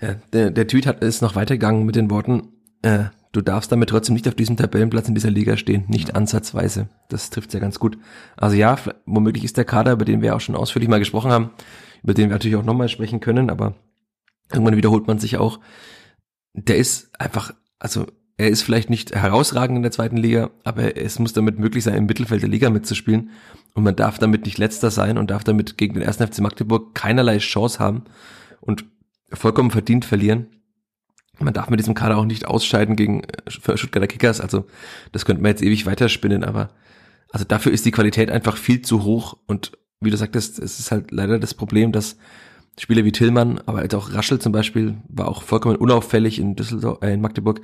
Ja, der, der Tweet hat, ist noch weitergegangen mit den Worten, äh, du darfst damit trotzdem nicht auf diesem Tabellenplatz in dieser Liga stehen, nicht ja. ansatzweise. Das trifft ja ganz gut. Also ja, womöglich ist der Kader, über den wir auch schon ausführlich mal gesprochen haben, über den wir natürlich auch nochmal sprechen können, aber irgendwann wiederholt man sich auch. Der ist einfach, also er ist vielleicht nicht herausragend in der zweiten Liga, aber es muss damit möglich sein, im Mittelfeld der Liga mitzuspielen. Und man darf damit nicht letzter sein und darf damit gegen den ersten FC Magdeburg keinerlei Chance haben und vollkommen verdient verlieren man darf mit diesem Kader auch nicht ausscheiden gegen äh, Stuttgarter Kickers. Also das könnte man jetzt ewig weiterspinnen, aber also dafür ist die Qualität einfach viel zu hoch. Und wie du sagtest, es ist halt leider das Problem, dass Spieler wie Tillmann, aber halt auch Raschel zum Beispiel, war auch vollkommen unauffällig in Düsseldorf, äh, in Magdeburg,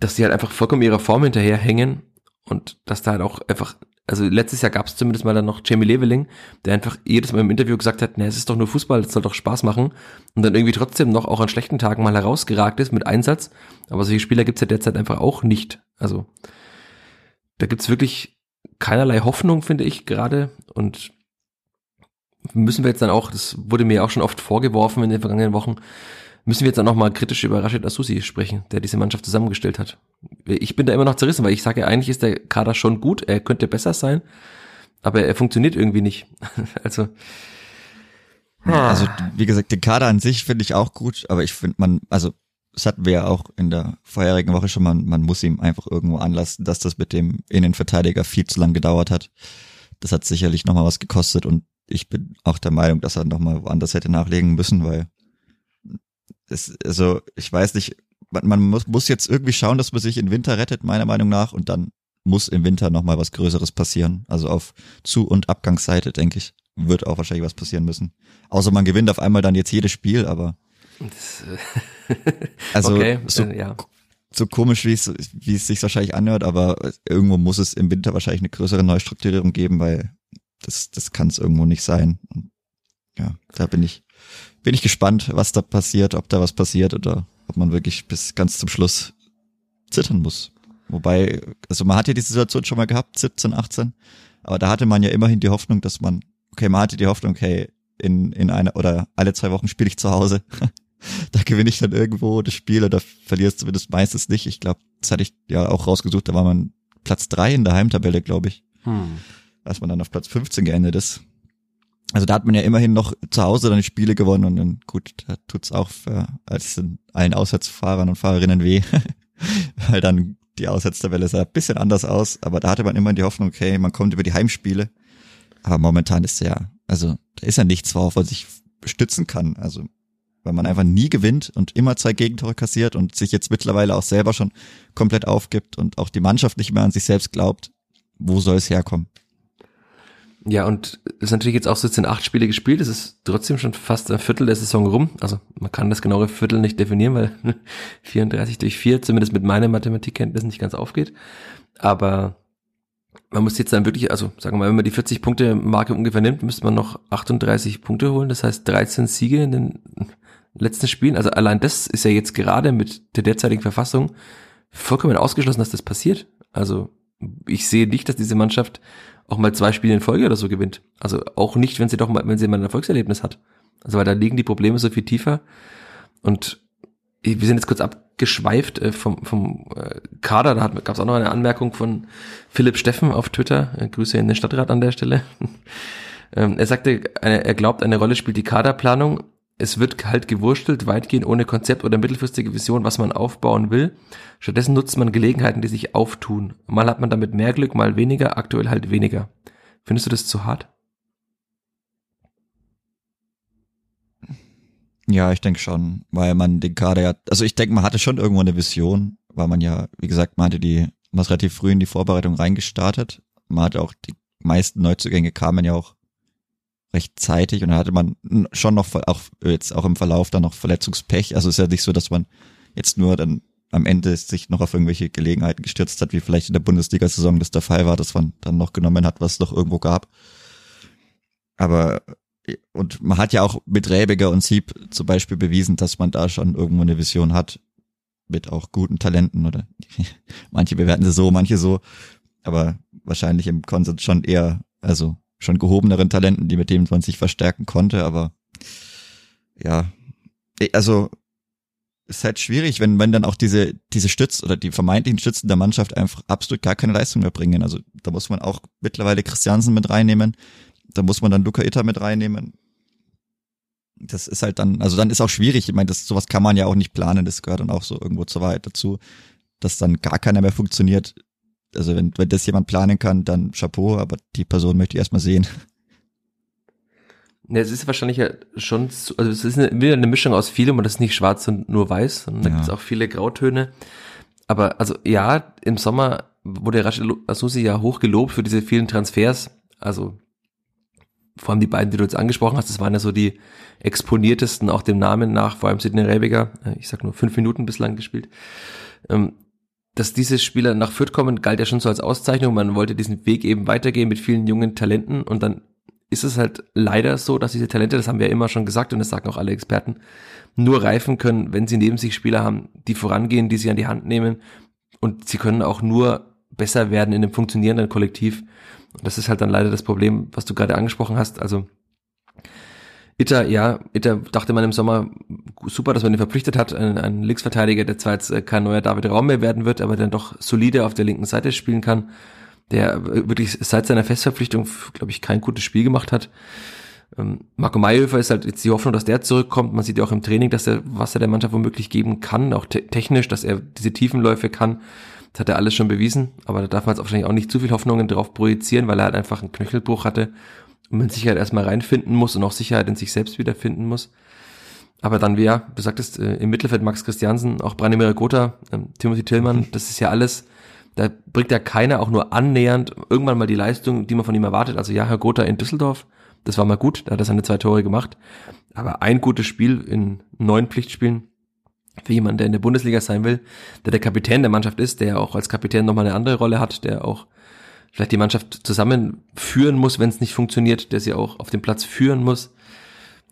dass die halt einfach vollkommen ihrer Form hinterherhängen und dass da halt auch einfach also letztes Jahr gab es zumindest mal dann noch Jamie Leveling, der einfach jedes Mal im Interview gesagt hat, ne, es ist doch nur Fußball, es soll doch Spaß machen und dann irgendwie trotzdem noch auch an schlechten Tagen mal herausgeragt ist mit Einsatz. Aber solche Spieler gibt's ja derzeit einfach auch nicht. Also da gibt's wirklich keinerlei Hoffnung, finde ich gerade und müssen wir jetzt dann auch, das wurde mir auch schon oft vorgeworfen in den vergangenen Wochen, müssen wir jetzt auch nochmal kritisch über Rashid Asusi sprechen, der diese Mannschaft zusammengestellt hat. Ich bin da immer noch zerrissen, weil ich sage, eigentlich ist der Kader schon gut, er könnte besser sein, aber er funktioniert irgendwie nicht. also also wie gesagt, den Kader an sich finde ich auch gut, aber ich finde man, also das hatten wir ja auch in der vorherigen Woche schon, man, man muss ihm einfach irgendwo anlassen, dass das mit dem Innenverteidiger viel zu lang gedauert hat. Das hat sicherlich nochmal was gekostet und ich bin auch der Meinung, dass er nochmal woanders hätte nachlegen müssen, weil es, also ich weiß nicht, man, man muss, muss jetzt irgendwie schauen, dass man sich im Winter rettet, meiner Meinung nach, und dann muss im Winter nochmal was Größeres passieren. Also auf Zu- und Abgangsseite, denke ich, wird auch wahrscheinlich was passieren müssen. Außer man gewinnt auf einmal dann jetzt jedes Spiel, aber das, äh, also okay, so, äh, ja. so komisch, wie es, wie es sich wahrscheinlich anhört, aber irgendwo muss es im Winter wahrscheinlich eine größere Neustrukturierung geben, weil das, das kann es irgendwo nicht sein. Und ja, da bin ich bin ich gespannt, was da passiert, ob da was passiert oder ob man wirklich bis ganz zum Schluss zittern muss. Wobei, also man hat ja die Situation schon mal gehabt, 17, 18, aber da hatte man ja immerhin die Hoffnung, dass man, okay, man hatte die Hoffnung, okay, in, in einer oder alle zwei Wochen spiele ich zu Hause. da gewinne ich dann irgendwo das Spiel oder verliere es zumindest meistens nicht. Ich glaube, das hatte ich ja auch rausgesucht, da war man Platz drei in der Heimtabelle, glaube ich. Hm. Als man dann auf Platz 15 geendet ist. Also da hat man ja immerhin noch zu Hause dann die Spiele gewonnen und dann gut, da tut's auch für, als allen Auswärtsfahrern und Fahrerinnen weh, weil dann die Auswärtstabelle sah ein bisschen anders aus, aber da hatte man immer die Hoffnung, okay, man kommt über die Heimspiele. Aber momentan ist ja, also da ist ja nichts, worauf man sich stützen kann. Also weil man einfach nie gewinnt und immer zwei Gegentore kassiert und sich jetzt mittlerweile auch selber schon komplett aufgibt und auch die Mannschaft nicht mehr an sich selbst glaubt, wo soll es herkommen? Ja, und ist natürlich jetzt auch so, jetzt sind acht Spiele gespielt, es ist trotzdem schon fast ein Viertel der Saison rum. Also man kann das genaue Viertel nicht definieren, weil 34 durch 4 zumindest mit meinen Mathematikkenntnissen nicht ganz aufgeht. Aber man muss jetzt dann wirklich, also sagen wir mal, wenn man die 40 Punkte Marke ungefähr nimmt, müsste man noch 38 Punkte holen. Das heißt 13 Siege in den letzten Spielen. Also allein das ist ja jetzt gerade mit der derzeitigen Verfassung vollkommen ausgeschlossen, dass das passiert. Also ich sehe nicht, dass diese Mannschaft auch mal zwei Spiele in Folge oder so gewinnt. Also auch nicht, wenn sie doch mal, wenn sie mal ein Erfolgserlebnis hat. Also weil da liegen die Probleme so viel tiefer. Und wir sind jetzt kurz abgeschweift äh, vom, vom äh, Kader. Da gab es auch noch eine Anmerkung von Philipp Steffen auf Twitter. Äh, Grüße in den Stadtrat an der Stelle. ähm, er sagte, er glaubt, eine Rolle spielt die Kaderplanung es wird halt gewurstelt, weitgehend ohne Konzept oder mittelfristige Vision, was man aufbauen will. Stattdessen nutzt man Gelegenheiten, die sich auftun. Mal hat man damit mehr Glück, mal weniger, aktuell halt weniger. Findest du das zu hart? Ja, ich denke schon, weil man den Kader ja, also ich denke, man hatte schon irgendwo eine Vision, weil man ja, wie gesagt, man hatte die, man ist relativ früh in die Vorbereitung reingestartet. Man hatte auch die meisten Neuzugänge kamen ja auch recht zeitig und da hatte man schon noch auch jetzt auch im Verlauf dann noch Verletzungspech. Also ist ja nicht so, dass man jetzt nur dann am Ende sich noch auf irgendwelche Gelegenheiten gestürzt hat, wie vielleicht in der Bundesliga-Saison das der Fall war, dass man dann noch genommen hat, was es noch irgendwo gab. Aber und man hat ja auch mit Rebiger und Sieb zum Beispiel bewiesen, dass man da schon irgendwo eine Vision hat mit auch guten Talenten oder manche bewerten sie so, manche so, aber wahrscheinlich im Konsens schon eher, also schon gehobeneren Talenten, die mit denen man sich verstärken konnte, aber ja, also ist halt schwierig, wenn, wenn dann auch diese, diese Stütz oder die vermeintlichen Stützen der Mannschaft einfach absolut gar keine Leistung mehr bringen. Also da muss man auch mittlerweile Christiansen mit reinnehmen, da muss man dann Luca Itter mit reinnehmen. Das ist halt dann, also dann ist auch schwierig. Ich meine, das, sowas kann man ja auch nicht planen, das gehört dann auch so irgendwo zur Wahrheit dazu, dass dann gar keiner mehr funktioniert also wenn, wenn das jemand planen kann, dann Chapeau, aber die Person möchte ich erstmal sehen. Ja, es ist wahrscheinlich ja schon, also es ist eine, wieder eine Mischung aus vielem und das ist nicht schwarz und nur weiß, sondern da ja. gibt es auch viele Grautöne. Aber also ja, im Sommer wurde Rashid Asusi ja hoch gelobt für diese vielen Transfers. Also vor allem die beiden, die du jetzt angesprochen hast, das waren ja so die exponiertesten, auch dem Namen nach, vor allem Sidney Rebiger. Ich sag nur fünf Minuten bislang gespielt. Dass diese Spieler nach Fürth kommen, galt ja schon so als Auszeichnung. Man wollte diesen Weg eben weitergehen mit vielen jungen Talenten und dann ist es halt leider so, dass diese Talente, das haben wir ja immer schon gesagt und das sagen auch alle Experten, nur reifen können, wenn sie neben sich Spieler haben, die vorangehen, die sie an die Hand nehmen und sie können auch nur besser werden in einem funktionierenden Kollektiv. Und das ist halt dann leider das Problem, was du gerade angesprochen hast. Also Itter, ja, Itter dachte man im Sommer, super, dass man ihn verpflichtet hat, ein, ein Linksverteidiger, der zwar jetzt äh, kein neuer David Raum mehr werden wird, aber dann doch solide auf der linken Seite spielen kann, der wirklich seit seiner Festverpflichtung, glaube ich, kein gutes Spiel gemacht hat. Ähm, Marco Mayhöfer ist halt jetzt die Hoffnung, dass der zurückkommt. Man sieht ja auch im Training, dass er, was er der Mannschaft womöglich geben kann, auch te technisch, dass er diese Tiefenläufe kann. Das hat er alles schon bewiesen, aber da darf man jetzt wahrscheinlich auch nicht zu viel Hoffnungen drauf projizieren, weil er halt einfach einen Knöchelbruch hatte und man Sicherheit erstmal reinfinden muss und auch Sicherheit in sich selbst wiederfinden muss. Aber dann, wie ja, du sagtest, äh, im Mittelfeld Max Christiansen, auch Branimir Gotha, äh, Timothy Tillmann, das ist ja alles, da bringt ja keiner auch nur annähernd irgendwann mal die Leistung, die man von ihm erwartet. Also ja, Herr Gotha in Düsseldorf, das war mal gut, da hat er seine zwei Tore gemacht. Aber ein gutes Spiel in neun Pflichtspielen für jemanden, der in der Bundesliga sein will, der der Kapitän der Mannschaft ist, der auch als Kapitän nochmal eine andere Rolle hat, der auch vielleicht die Mannschaft zusammenführen muss, wenn es nicht funktioniert, der sie auch auf dem Platz führen muss.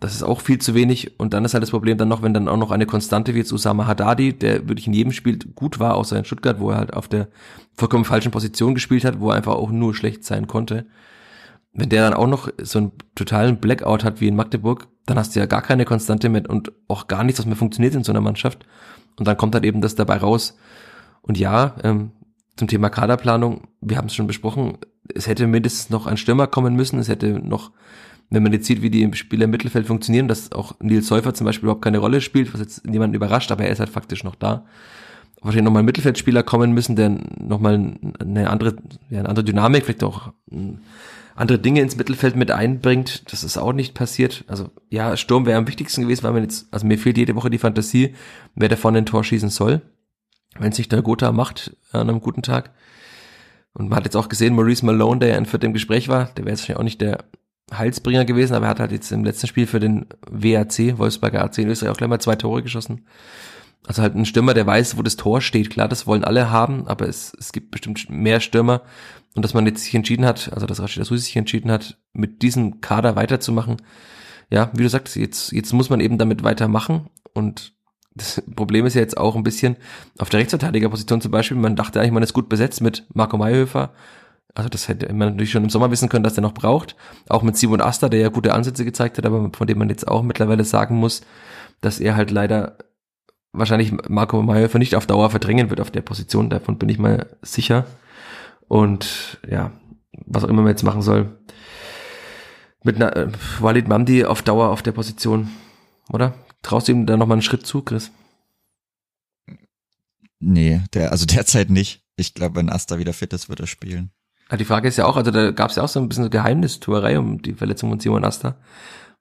Das ist auch viel zu wenig. Und dann ist halt das Problem dann noch, wenn dann auch noch eine Konstante wie jetzt Usama Haddadi, der wirklich in jedem Spiel gut war, außer in Stuttgart, wo er halt auf der vollkommen falschen Position gespielt hat, wo er einfach auch nur schlecht sein konnte. Wenn der dann auch noch so einen totalen Blackout hat wie in Magdeburg, dann hast du ja gar keine Konstante mehr und auch gar nichts, was mehr funktioniert in so einer Mannschaft. Und dann kommt halt eben das dabei raus. Und ja, ähm, zum Thema Kaderplanung, wir haben es schon besprochen, es hätte mindestens noch ein Stürmer kommen müssen, es hätte noch, wenn man jetzt sieht, wie die Spieler im Mittelfeld funktionieren, dass auch Nils Säufer zum Beispiel überhaupt keine Rolle spielt, was jetzt niemanden überrascht, aber er ist halt faktisch noch da. Wahrscheinlich nochmal ein Mittelfeldspieler kommen müssen, der nochmal eine andere, ja, eine andere Dynamik, vielleicht auch andere Dinge ins Mittelfeld mit einbringt. Das ist auch nicht passiert. Also ja, Sturm wäre am wichtigsten gewesen, weil man jetzt, also mir fehlt jede Woche die Fantasie, wer da vorne ein Tor schießen soll wenn sich der Gotha macht an einem guten Tag. Und man hat jetzt auch gesehen, Maurice Malone, der ja in viertem Gespräch war, der wäre jetzt auch nicht der Heilsbringer gewesen, aber er hat halt jetzt im letzten Spiel für den WAC, Wolfsberger AC in Österreich auch gleich mal zwei Tore geschossen. Also halt ein Stürmer, der weiß, wo das Tor steht. Klar, das wollen alle haben, aber es, es gibt bestimmt mehr Stürmer. Und dass man jetzt sich entschieden hat, also dass Rashida Susi sich entschieden hat, mit diesem Kader weiterzumachen, ja, wie du sagst, jetzt, jetzt muss man eben damit weitermachen. Und das Problem ist ja jetzt auch ein bisschen auf der Rechtsverteidigerposition zum Beispiel. Man dachte eigentlich, man ist gut besetzt mit Marco Mayhöfer. Also das hätte man natürlich schon im Sommer wissen können, dass der noch braucht. Auch mit Simon Asta, der ja gute Ansätze gezeigt hat, aber von dem man jetzt auch mittlerweile sagen muss, dass er halt leider wahrscheinlich Marco Mayhöfer nicht auf Dauer verdrängen wird auf der Position. Davon bin ich mal sicher. Und ja, was auch immer man jetzt machen soll. Mit einer, äh, Walid Mamdi auf Dauer auf der Position, oder? Traust du ihm da nochmal einen Schritt zu, Chris? Nee, der, also derzeit nicht. Ich glaube, wenn Asta wieder fit ist, wird er spielen. Ja, die Frage ist ja auch, also da gab es ja auch so ein bisschen Geheimnistuerei um die Verletzung von Simon Asta.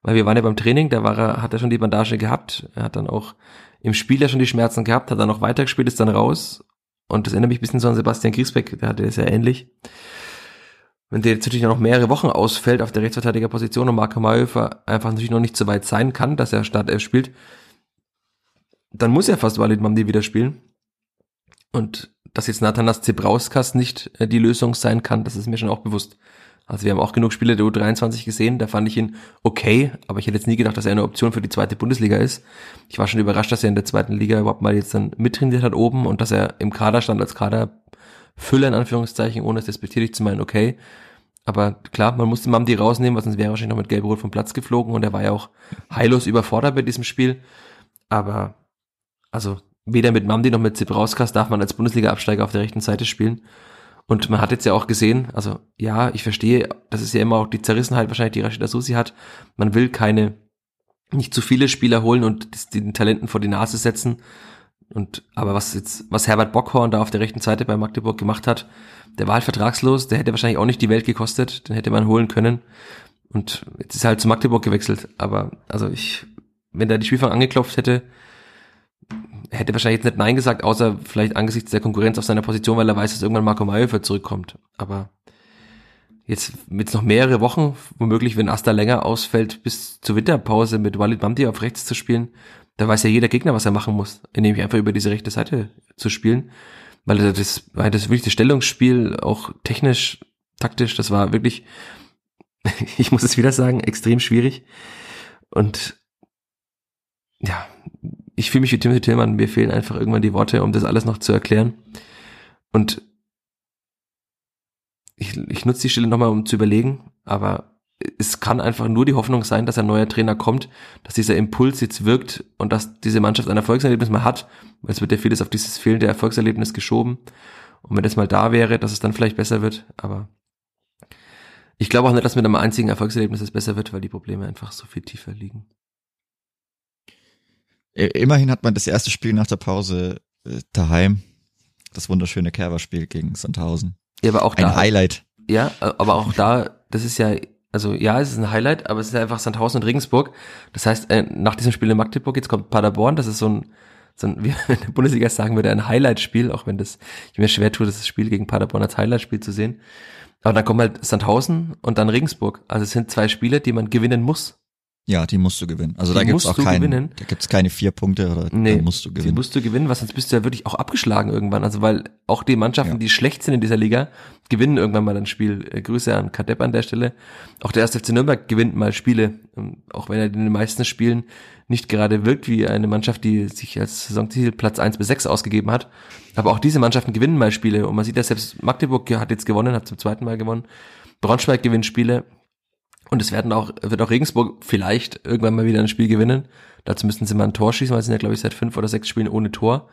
Weil wir waren ja beim Training, da war er, hat er schon die Bandage gehabt. Er hat dann auch im Spiel ja schon die Schmerzen gehabt, hat dann noch weitergespielt, ist dann raus. Und das erinnert mich ein bisschen so an Sebastian Griesbeck, der hatte es ja ähnlich. Wenn der jetzt natürlich noch mehrere Wochen ausfällt auf der Rechtsverteidigerposition und Marco Mayhofer einfach natürlich noch nicht so weit sein kann, dass er Startelf spielt, dann muss er fast Walid Mamdi wieder spielen. Und dass jetzt Nathanas Zebrauskas nicht äh, die Lösung sein kann, das ist mir schon auch bewusst. Also wir haben auch genug Spiele der U23 gesehen, da fand ich ihn okay, aber ich hätte jetzt nie gedacht, dass er eine Option für die zweite Bundesliga ist. Ich war schon überrascht, dass er in der zweiten Liga überhaupt mal jetzt dann mittrainiert hat oben und dass er im Kader stand als Kaderfüller in Anführungszeichen, ohne es despektierlich zu meinen, okay. Aber klar, man musste Mamdi rausnehmen, weil sonst wäre er wahrscheinlich noch mit Gelb-Rot vom Platz geflogen und er war ja auch heillos überfordert bei diesem Spiel. Aber, also, weder mit Mamdi noch mit Zibrauskas darf man als Bundesliga-Absteiger auf der rechten Seite spielen. Und man hat jetzt ja auch gesehen, also ja, ich verstehe, das ist ja immer auch die Zerrissenheit wahrscheinlich, die Rashida Susi hat. Man will keine, nicht zu viele Spieler holen und den Talenten vor die Nase setzen. Und aber was jetzt, was Herbert Bockhorn da auf der rechten Seite bei Magdeburg gemacht hat, der war halt vertragslos, der hätte wahrscheinlich auch nicht die Welt gekostet, den hätte man holen können. Und jetzt ist er halt zu Magdeburg gewechselt. Aber also ich, wenn da die Spielfang angeklopft hätte, hätte wahrscheinlich jetzt nicht Nein gesagt, außer vielleicht angesichts der Konkurrenz auf seiner Position, weil er weiß, dass irgendwann Marco Mayhofer zurückkommt. Aber jetzt mit noch mehrere Wochen, womöglich, wenn Asta länger ausfällt, bis zur Winterpause mit Walid Mamdi auf rechts zu spielen, da weiß ja jeder Gegner, was er machen muss, nämlich einfach über diese rechte Seite zu spielen. Weil das, weil das wirklich das Stellungsspiel, auch technisch, taktisch, das war wirklich, ich muss es wieder sagen, extrem schwierig. Und ja, ich fühle mich wie Timothy Tillmann, mir fehlen einfach irgendwann die Worte, um das alles noch zu erklären. Und ich, ich nutze die Stelle nochmal, um zu überlegen, aber es kann einfach nur die Hoffnung sein, dass ein neuer Trainer kommt, dass dieser Impuls jetzt wirkt und dass diese Mannschaft ein Erfolgserlebnis mal hat, weil es wird ja vieles auf dieses fehlende Erfolgserlebnis geschoben. Und wenn das mal da wäre, dass es dann vielleicht besser wird, aber ich glaube auch nicht, dass mit einem einzigen Erfolgserlebnis es besser wird, weil die Probleme einfach so viel tiefer liegen. Immerhin hat man das erste Spiel nach der Pause äh, daheim. Das wunderschöne Kerber-Spiel gegen Sandhausen. Ja, aber auch ein da. Highlight. Ja, aber auch da, das ist ja, also ja, es ist ein Highlight, aber es ist einfach Sandhausen und Regensburg. Das heißt, äh, nach diesem Spiel in Magdeburg, jetzt kommt Paderborn, das ist so ein, so ein wie in der Bundesliga sagen würde, ein Highlight-Spiel, auch wenn das, ich mir schwer tue, das Spiel gegen Paderborn als Highlight-Spiel zu sehen. Aber dann kommt halt Sandhausen und dann Regensburg. Also es sind zwei Spiele, die man gewinnen muss. Ja, die musst du gewinnen. Also die da gibt's auch keinen, da gibt's keine vier Punkte oder nee, musst du gewinnen. Die musst du gewinnen, was sonst bist du ja wirklich auch abgeschlagen irgendwann. Also weil auch die Mannschaften, ja. die schlecht sind in dieser Liga, gewinnen irgendwann mal ein Spiel. Äh, Grüße an Kadepp an der Stelle. Auch der erste FC Nürnberg gewinnt mal Spiele, ähm, auch wenn er in den meisten Spielen nicht gerade wirkt wie eine Mannschaft, die sich als Saisonziel Platz eins bis sechs ausgegeben hat. Aber auch diese Mannschaften gewinnen mal Spiele. Und man sieht ja selbst, Magdeburg hat jetzt gewonnen, hat zum zweiten Mal gewonnen. Braunschweig gewinnt Spiele. Und es werden auch, wird auch Regensburg vielleicht irgendwann mal wieder ein Spiel gewinnen. Dazu müssten sie mal ein Tor schießen, weil sie sind ja, glaube ich, seit fünf oder sechs Spielen ohne Tor.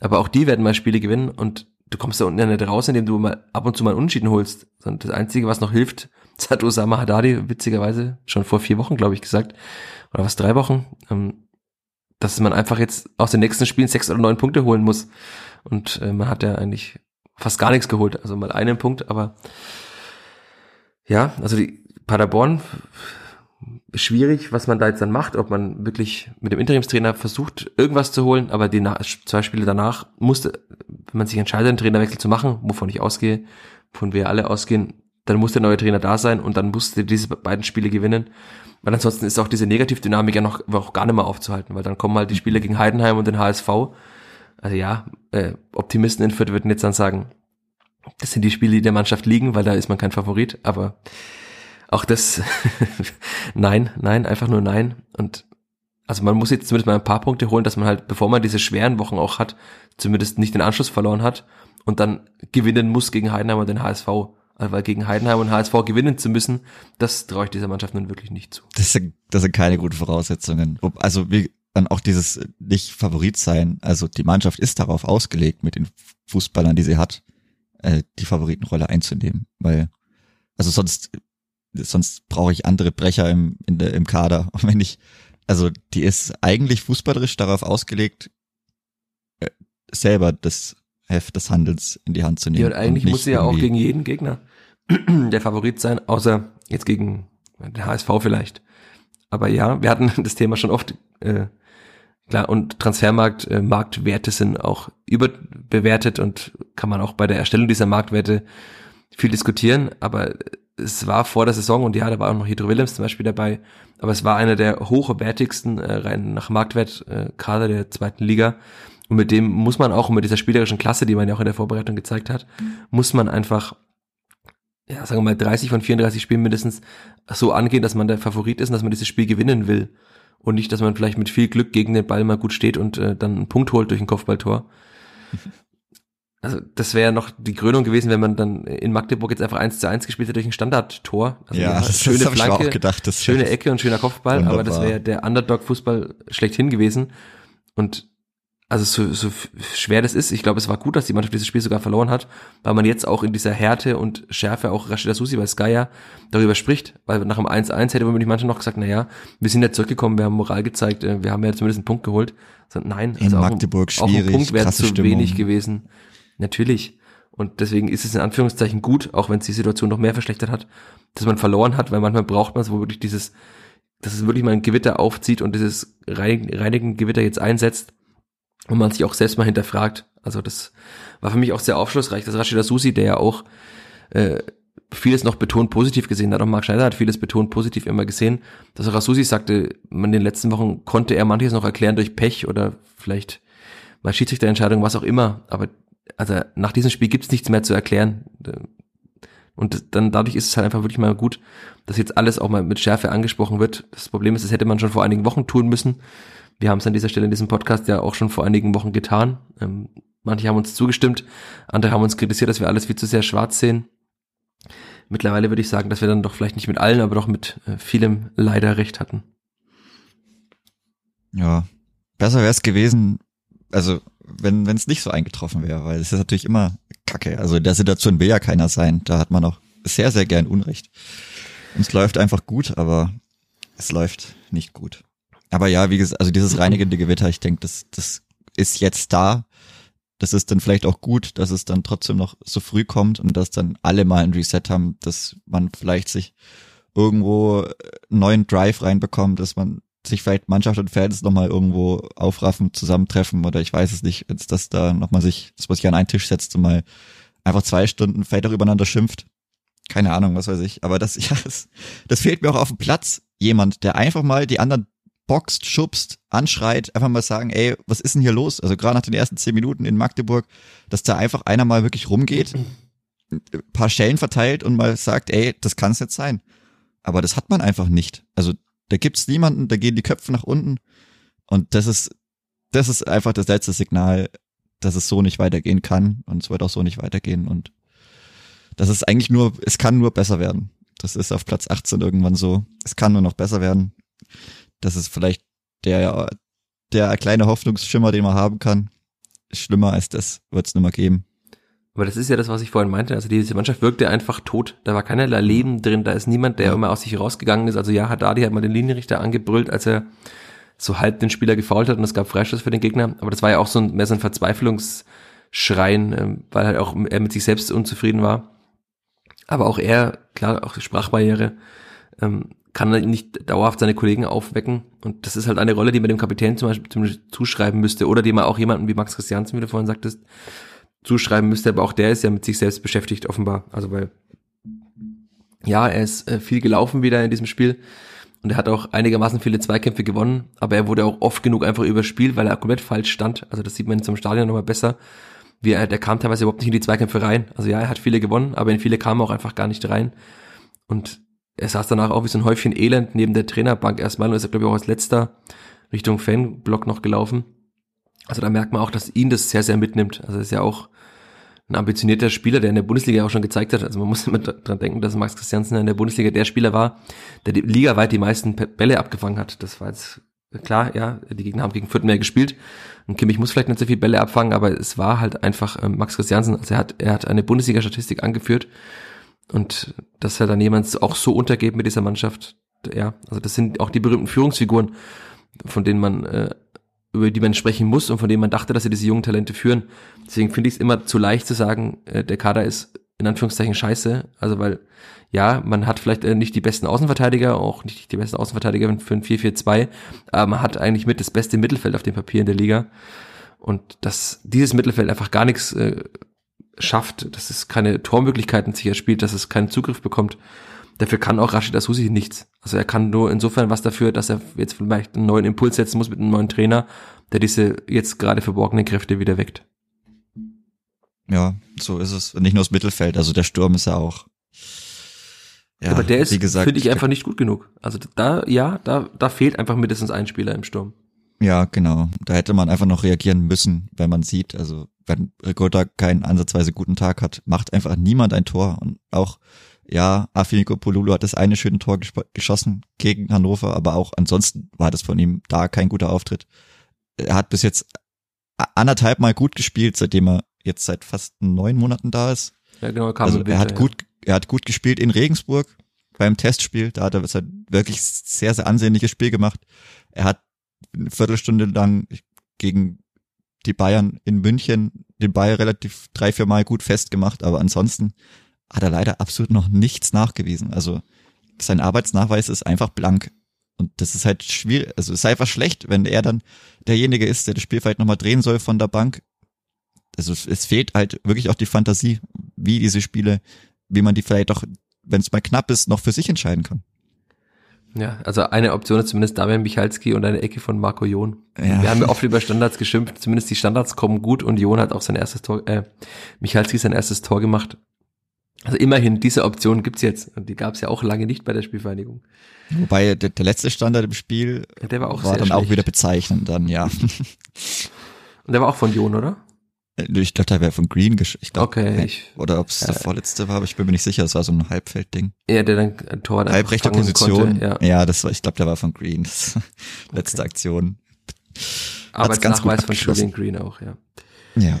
Aber auch die werden mal Spiele gewinnen und du kommst da unten ja nicht raus, indem du mal ab und zu mal Unentschieden holst. Und das Einzige, was noch hilft, das hat Osama Haddadi witzigerweise schon vor vier Wochen, glaube ich, gesagt, oder was, drei Wochen, ähm, dass man einfach jetzt aus den nächsten Spielen sechs oder neun Punkte holen muss. Und äh, man hat ja eigentlich fast gar nichts geholt, also mal einen Punkt, aber ja, also die, Paderborn schwierig, was man da jetzt dann macht, ob man wirklich mit dem Interimstrainer versucht, irgendwas zu holen, aber die zwei Spiele danach musste, wenn man sich entscheidet, einen Trainerwechsel zu machen, wovon ich ausgehe, von wir alle ausgehen, dann muss der neue Trainer da sein und dann musste diese beiden Spiele gewinnen. Weil ansonsten ist auch diese Negativdynamik ja noch, auch gar nicht mehr aufzuhalten, weil dann kommen halt die Spiele gegen Heidenheim und den HSV. Also ja, äh, Optimisten in Fürth würden jetzt dann sagen, das sind die Spiele, die der Mannschaft liegen, weil da ist man kein Favorit, aber auch das, nein, nein, einfach nur nein. Und also man muss jetzt zumindest mal ein paar Punkte holen, dass man halt, bevor man diese schweren Wochen auch hat, zumindest nicht den Anschluss verloren hat und dann gewinnen muss gegen Heidenheim und den HSV. Also weil gegen Heidenheim und HSV gewinnen zu müssen, das traue ich dieser Mannschaft nun wirklich nicht zu. Das sind, das sind keine guten Voraussetzungen. Also wie dann auch dieses nicht Favorit sein. Also die Mannschaft ist darauf ausgelegt, mit den Fußballern, die sie hat, äh, die Favoritenrolle einzunehmen. Weil, also sonst, sonst brauche ich andere Brecher im, in der, im Kader. Und wenn ich, also die ist eigentlich fußballerisch darauf ausgelegt, äh, selber das Heft des Handels in die Hand zu nehmen. Ja, und eigentlich und muss sie ja auch gegen jeden Gegner der Favorit sein, außer jetzt gegen den HSV vielleicht. Aber ja, wir hatten das Thema schon oft, äh, klar, und Transfermarkt, äh, Marktwerte sind auch überbewertet und kann man auch bei der Erstellung dieser Marktwerte viel diskutieren, aber es war vor der Saison und ja, da war auch noch Hydro Willems zum Beispiel dabei, aber es war einer der hochwertigsten äh, rein nach Marktwert äh, Kader der zweiten Liga und mit dem muss man auch, mit dieser spielerischen Klasse, die man ja auch in der Vorbereitung gezeigt hat, muss man einfach, ja, sagen wir mal, 30 von 34 Spielen mindestens so angehen, dass man der Favorit ist und dass man dieses Spiel gewinnen will. Und nicht, dass man vielleicht mit viel Glück gegen den Ball mal gut steht und äh, dann einen Punkt holt durch ein Kopfballtor. Also das wäre noch die Krönung gewesen, wenn man dann in Magdeburg jetzt einfach eins zu eins gespielt hätte durch ein Standardtor. Also ja, das, schöne das Flanke, ich auch gedacht. Das schöne Ecke und schöner Kopfball, wunderbar. aber das wäre der Underdog-Fußball schlechthin gewesen. Und also so, so schwer das ist, ich glaube, es war gut, dass die Mannschaft dieses Spiel sogar verloren hat, weil man jetzt auch in dieser Härte und Schärfe auch Rashida Susi bei Sky ja darüber spricht, weil nach dem 1-1 hätte man die Mannschaft noch gesagt, naja, wir sind ja zurückgekommen, wir haben Moral gezeigt, äh, wir haben ja zumindest einen Punkt geholt. So, nein, in also Magdeburg auch, schwierig, auch ein Punkt wäre zu Stimmung. wenig gewesen. Natürlich. Und deswegen ist es in Anführungszeichen gut, auch wenn es die Situation noch mehr verschlechtert hat, dass man verloren hat, weil manchmal braucht man es, wo wirklich dieses, dass es wirklich mal ein Gewitter aufzieht und dieses reinigen Gewitter jetzt einsetzt und man sich auch selbst mal hinterfragt. Also das war für mich auch sehr aufschlussreich, dass Rashida Susi, der ja auch äh, vieles noch betont positiv gesehen hat, auch Marc Schneider hat vieles betont positiv immer gesehen, dass Susi sagte, man in den letzten Wochen konnte er manches noch erklären durch Pech oder vielleicht mal Schiedsrichterentscheidung, was auch immer, aber also nach diesem Spiel gibt's nichts mehr zu erklären. Und dann dadurch ist es halt einfach wirklich mal gut, dass jetzt alles auch mal mit Schärfe angesprochen wird. Das Problem ist, das hätte man schon vor einigen Wochen tun müssen. Wir haben es an dieser Stelle in diesem Podcast ja auch schon vor einigen Wochen getan. Ähm, manche haben uns zugestimmt, andere haben uns kritisiert, dass wir alles viel zu sehr schwarz sehen. Mittlerweile würde ich sagen, dass wir dann doch vielleicht nicht mit allen, aber doch mit äh, vielem leider recht hatten. Ja, besser wäre es gewesen, also wenn es nicht so eingetroffen wäre, weil es ist natürlich immer Kacke. Also in der Situation will ja keiner sein. Da hat man auch sehr, sehr gern Unrecht. Und es läuft einfach gut, aber es läuft nicht gut. Aber ja, wie gesagt, also dieses reinigende Gewitter, ich denke, das, das ist jetzt da. Das ist dann vielleicht auch gut, dass es dann trotzdem noch so früh kommt und dass dann alle mal ein Reset haben, dass man vielleicht sich irgendwo einen neuen Drive reinbekommt, dass man sich vielleicht Mannschaft und Fans nochmal irgendwo aufraffen, zusammentreffen oder ich weiß es nicht, jetzt, dass da nochmal sich, dass man sich an einen Tisch setzt und mal einfach zwei Stunden vielleicht auch übereinander schimpft. Keine Ahnung, was weiß ich. Aber das, ja, das, das fehlt mir auch auf dem Platz. Jemand, der einfach mal die anderen boxt, schubst, anschreit, einfach mal sagen, ey, was ist denn hier los? Also gerade nach den ersten zehn Minuten in Magdeburg, dass da einfach einer mal wirklich rumgeht, ein paar Schellen verteilt und mal sagt, ey, das kann es nicht sein. Aber das hat man einfach nicht. Also da gibt's niemanden, da gehen die Köpfe nach unten. Und das ist, das ist einfach das letzte Signal, dass es so nicht weitergehen kann. Und es wird auch so nicht weitergehen. Und das ist eigentlich nur, es kann nur besser werden. Das ist auf Platz 18 irgendwann so. Es kann nur noch besser werden. Das ist vielleicht der, der kleine Hoffnungsschimmer, den man haben kann. Schlimmer als das wird es nicht mehr geben. Aber das ist ja das, was ich vorhin meinte. Also diese Mannschaft wirkte einfach tot. Da war keinerlei Leben drin. Da ist niemand, der immer aus sich rausgegangen ist. Also ja, Haddadi hat mal den Linienrichter angebrüllt, als er so halb den Spieler gefault hat und es gab Freistoß für den Gegner. Aber das war ja auch so ein, mehr so ein Verzweiflungsschreien, ähm, weil halt auch er mit sich selbst unzufrieden war. Aber auch er, klar, auch Sprachbarriere, ähm, kann nicht dauerhaft seine Kollegen aufwecken. Und das ist halt eine Rolle, die man dem Kapitän zum Beispiel, zum Beispiel zuschreiben müsste oder die man auch jemanden wie Max Christiansen, wie du vorhin sagtest, zuschreiben müsste, aber auch der ist ja mit sich selbst beschäftigt, offenbar. Also weil, ja, er ist äh, viel gelaufen wieder in diesem Spiel und er hat auch einigermaßen viele Zweikämpfe gewonnen, aber er wurde auch oft genug einfach überspielt, weil er komplett falsch stand. Also das sieht man zum Stadion nochmal besser. Wie er, der kam teilweise überhaupt nicht in die Zweikämpfe rein. Also ja, er hat viele gewonnen, aber in viele kam er auch einfach gar nicht rein. Und er saß danach auch wie so ein Häufchen Elend neben der Trainerbank erstmal und ist, glaube ich, auch als letzter Richtung Fanblock noch gelaufen. Also da merkt man auch, dass ihn das sehr, sehr mitnimmt. Also er ist ja auch ein ambitionierter Spieler, der in der Bundesliga auch schon gezeigt hat. Also man muss immer dran denken, dass Max Christiansen in der Bundesliga der Spieler war, der die Liga weit die meisten Bälle abgefangen hat. Das war jetzt klar, ja, die Gegner haben gegen Fürth mehr gespielt. Und Kimmich muss vielleicht nicht so viel Bälle abfangen, aber es war halt einfach äh, Max Christiansen. Also er hat, er hat eine Bundesliga-Statistik angeführt. Und dass er dann jemand auch so untergeht mit dieser Mannschaft, ja, also das sind auch die berühmten Führungsfiguren, von denen man äh, über die man sprechen muss und von denen man dachte, dass sie diese jungen Talente führen. Deswegen finde ich es immer zu leicht zu sagen, äh, der Kader ist in Anführungszeichen scheiße. Also weil, ja, man hat vielleicht äh, nicht die besten Außenverteidiger, auch nicht die besten Außenverteidiger für ein 4-4-2, aber man hat eigentlich mit das beste Mittelfeld auf dem Papier in der Liga. Und dass dieses Mittelfeld einfach gar nichts äh, schafft, dass es keine Tormöglichkeiten sich erspielt, dass es keinen Zugriff bekommt, Dafür kann auch Rashid Asusi nichts. Also er kann nur insofern was dafür, dass er jetzt vielleicht einen neuen Impuls setzen muss mit einem neuen Trainer, der diese jetzt gerade verborgenen Kräfte wieder weckt. Ja, so ist es. Und nicht nur das Mittelfeld, also der Sturm ist ja auch. Ja, aber der ist, finde ich, einfach nicht gut genug. Also da, ja, da, da fehlt einfach mindestens ein Spieler im Sturm. Ja, genau. Da hätte man einfach noch reagieren müssen, wenn man sieht, also wenn Ricotta keinen ansatzweise guten Tag hat, macht einfach niemand ein Tor. Und auch ja, Afiniko Polulu hat das eine schöne Tor geschossen gegen Hannover, aber auch ansonsten war das von ihm da kein guter Auftritt. Er hat bis jetzt anderthalb Mal gut gespielt, seitdem er jetzt seit fast neun Monaten da ist. Ja, genau, kam also er hat ja. gut, er hat gut gespielt in Regensburg beim Testspiel. Da hat er wirklich sehr, sehr ansehnliches Spiel gemacht. Er hat eine Viertelstunde lang gegen die Bayern in München den Ball relativ drei, vier Mal gut festgemacht, aber ansonsten hat er leider absolut noch nichts nachgewiesen. Also sein Arbeitsnachweis ist einfach blank. Und das ist halt schwierig, also es ist einfach schlecht, wenn er dann derjenige ist, der das Spiel vielleicht nochmal drehen soll von der Bank. Also es fehlt halt wirklich auch die Fantasie, wie diese Spiele, wie man die vielleicht auch, wenn es mal knapp ist, noch für sich entscheiden kann. Ja, also eine Option ist zumindest Damian Michalski und eine Ecke von Marco Jon. Ja. Wir haben ja oft über Standards geschimpft, zumindest die Standards kommen gut und Jon hat auch sein erstes Tor, äh, Michalski sein erstes Tor gemacht. Also immerhin, diese Option gibt's jetzt. Und die gab's ja auch lange nicht bei der Spielvereinigung. Wobei der, der letzte Standard im Spiel der war, auch war dann schlecht. auch wieder bezeichnend dann, ja. Und der war auch von Jon, oder? Äh, ich glaube, der wäre von Green ich glaub, Okay. Ich, oder ob es äh, der vorletzte war, aber ich bin mir nicht sicher. Es war so ein Halbfeldding. Ja, der dann ein Tor Halbrechte Position. Konnte, ja. ja, das war, ich glaube, der war von Green. letzte okay. Aktion. Arbeitsnachweis von Julian Green auch, ja. Ja.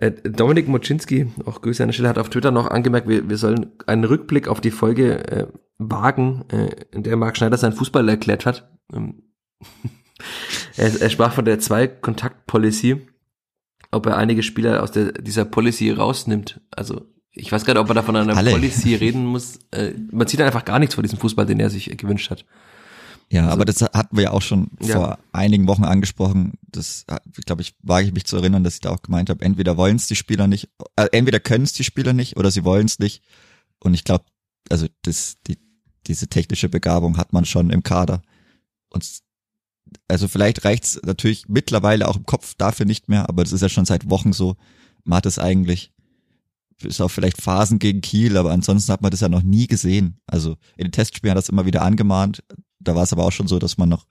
Äh, Dominik Moczynski, auch Grüße an der Stelle, hat auf Twitter noch angemerkt, wir, wir sollen einen Rückblick auf die Folge äh, wagen, äh, in der Marc Schneider seinen Fußball erklärt hat. Ähm, er, er sprach von der Zwei-Kontakt-Policy, ob er einige Spieler aus der, dieser Policy rausnimmt. Also ich weiß gerade, ob er da von einer Alle. Policy reden muss. Äh, man sieht einfach gar nichts von diesem Fußball, den er sich gewünscht hat. Ja, also, aber das hatten wir ja auch schon ja. vor einigen Wochen angesprochen. Das, glaube ich, wage ich mich zu erinnern, dass ich da auch gemeint habe, entweder wollen es die Spieler nicht, äh, entweder können es die Spieler nicht oder sie wollen es nicht. Und ich glaube, also das, die, diese technische Begabung hat man schon im Kader. Und also vielleicht reicht's natürlich mittlerweile auch im Kopf dafür nicht mehr, aber das ist ja schon seit Wochen so. Man hat es eigentlich, ist auch vielleicht Phasen gegen Kiel, aber ansonsten hat man das ja noch nie gesehen. Also in den Testspielen hat das immer wieder angemahnt, da war es aber auch schon so, dass man noch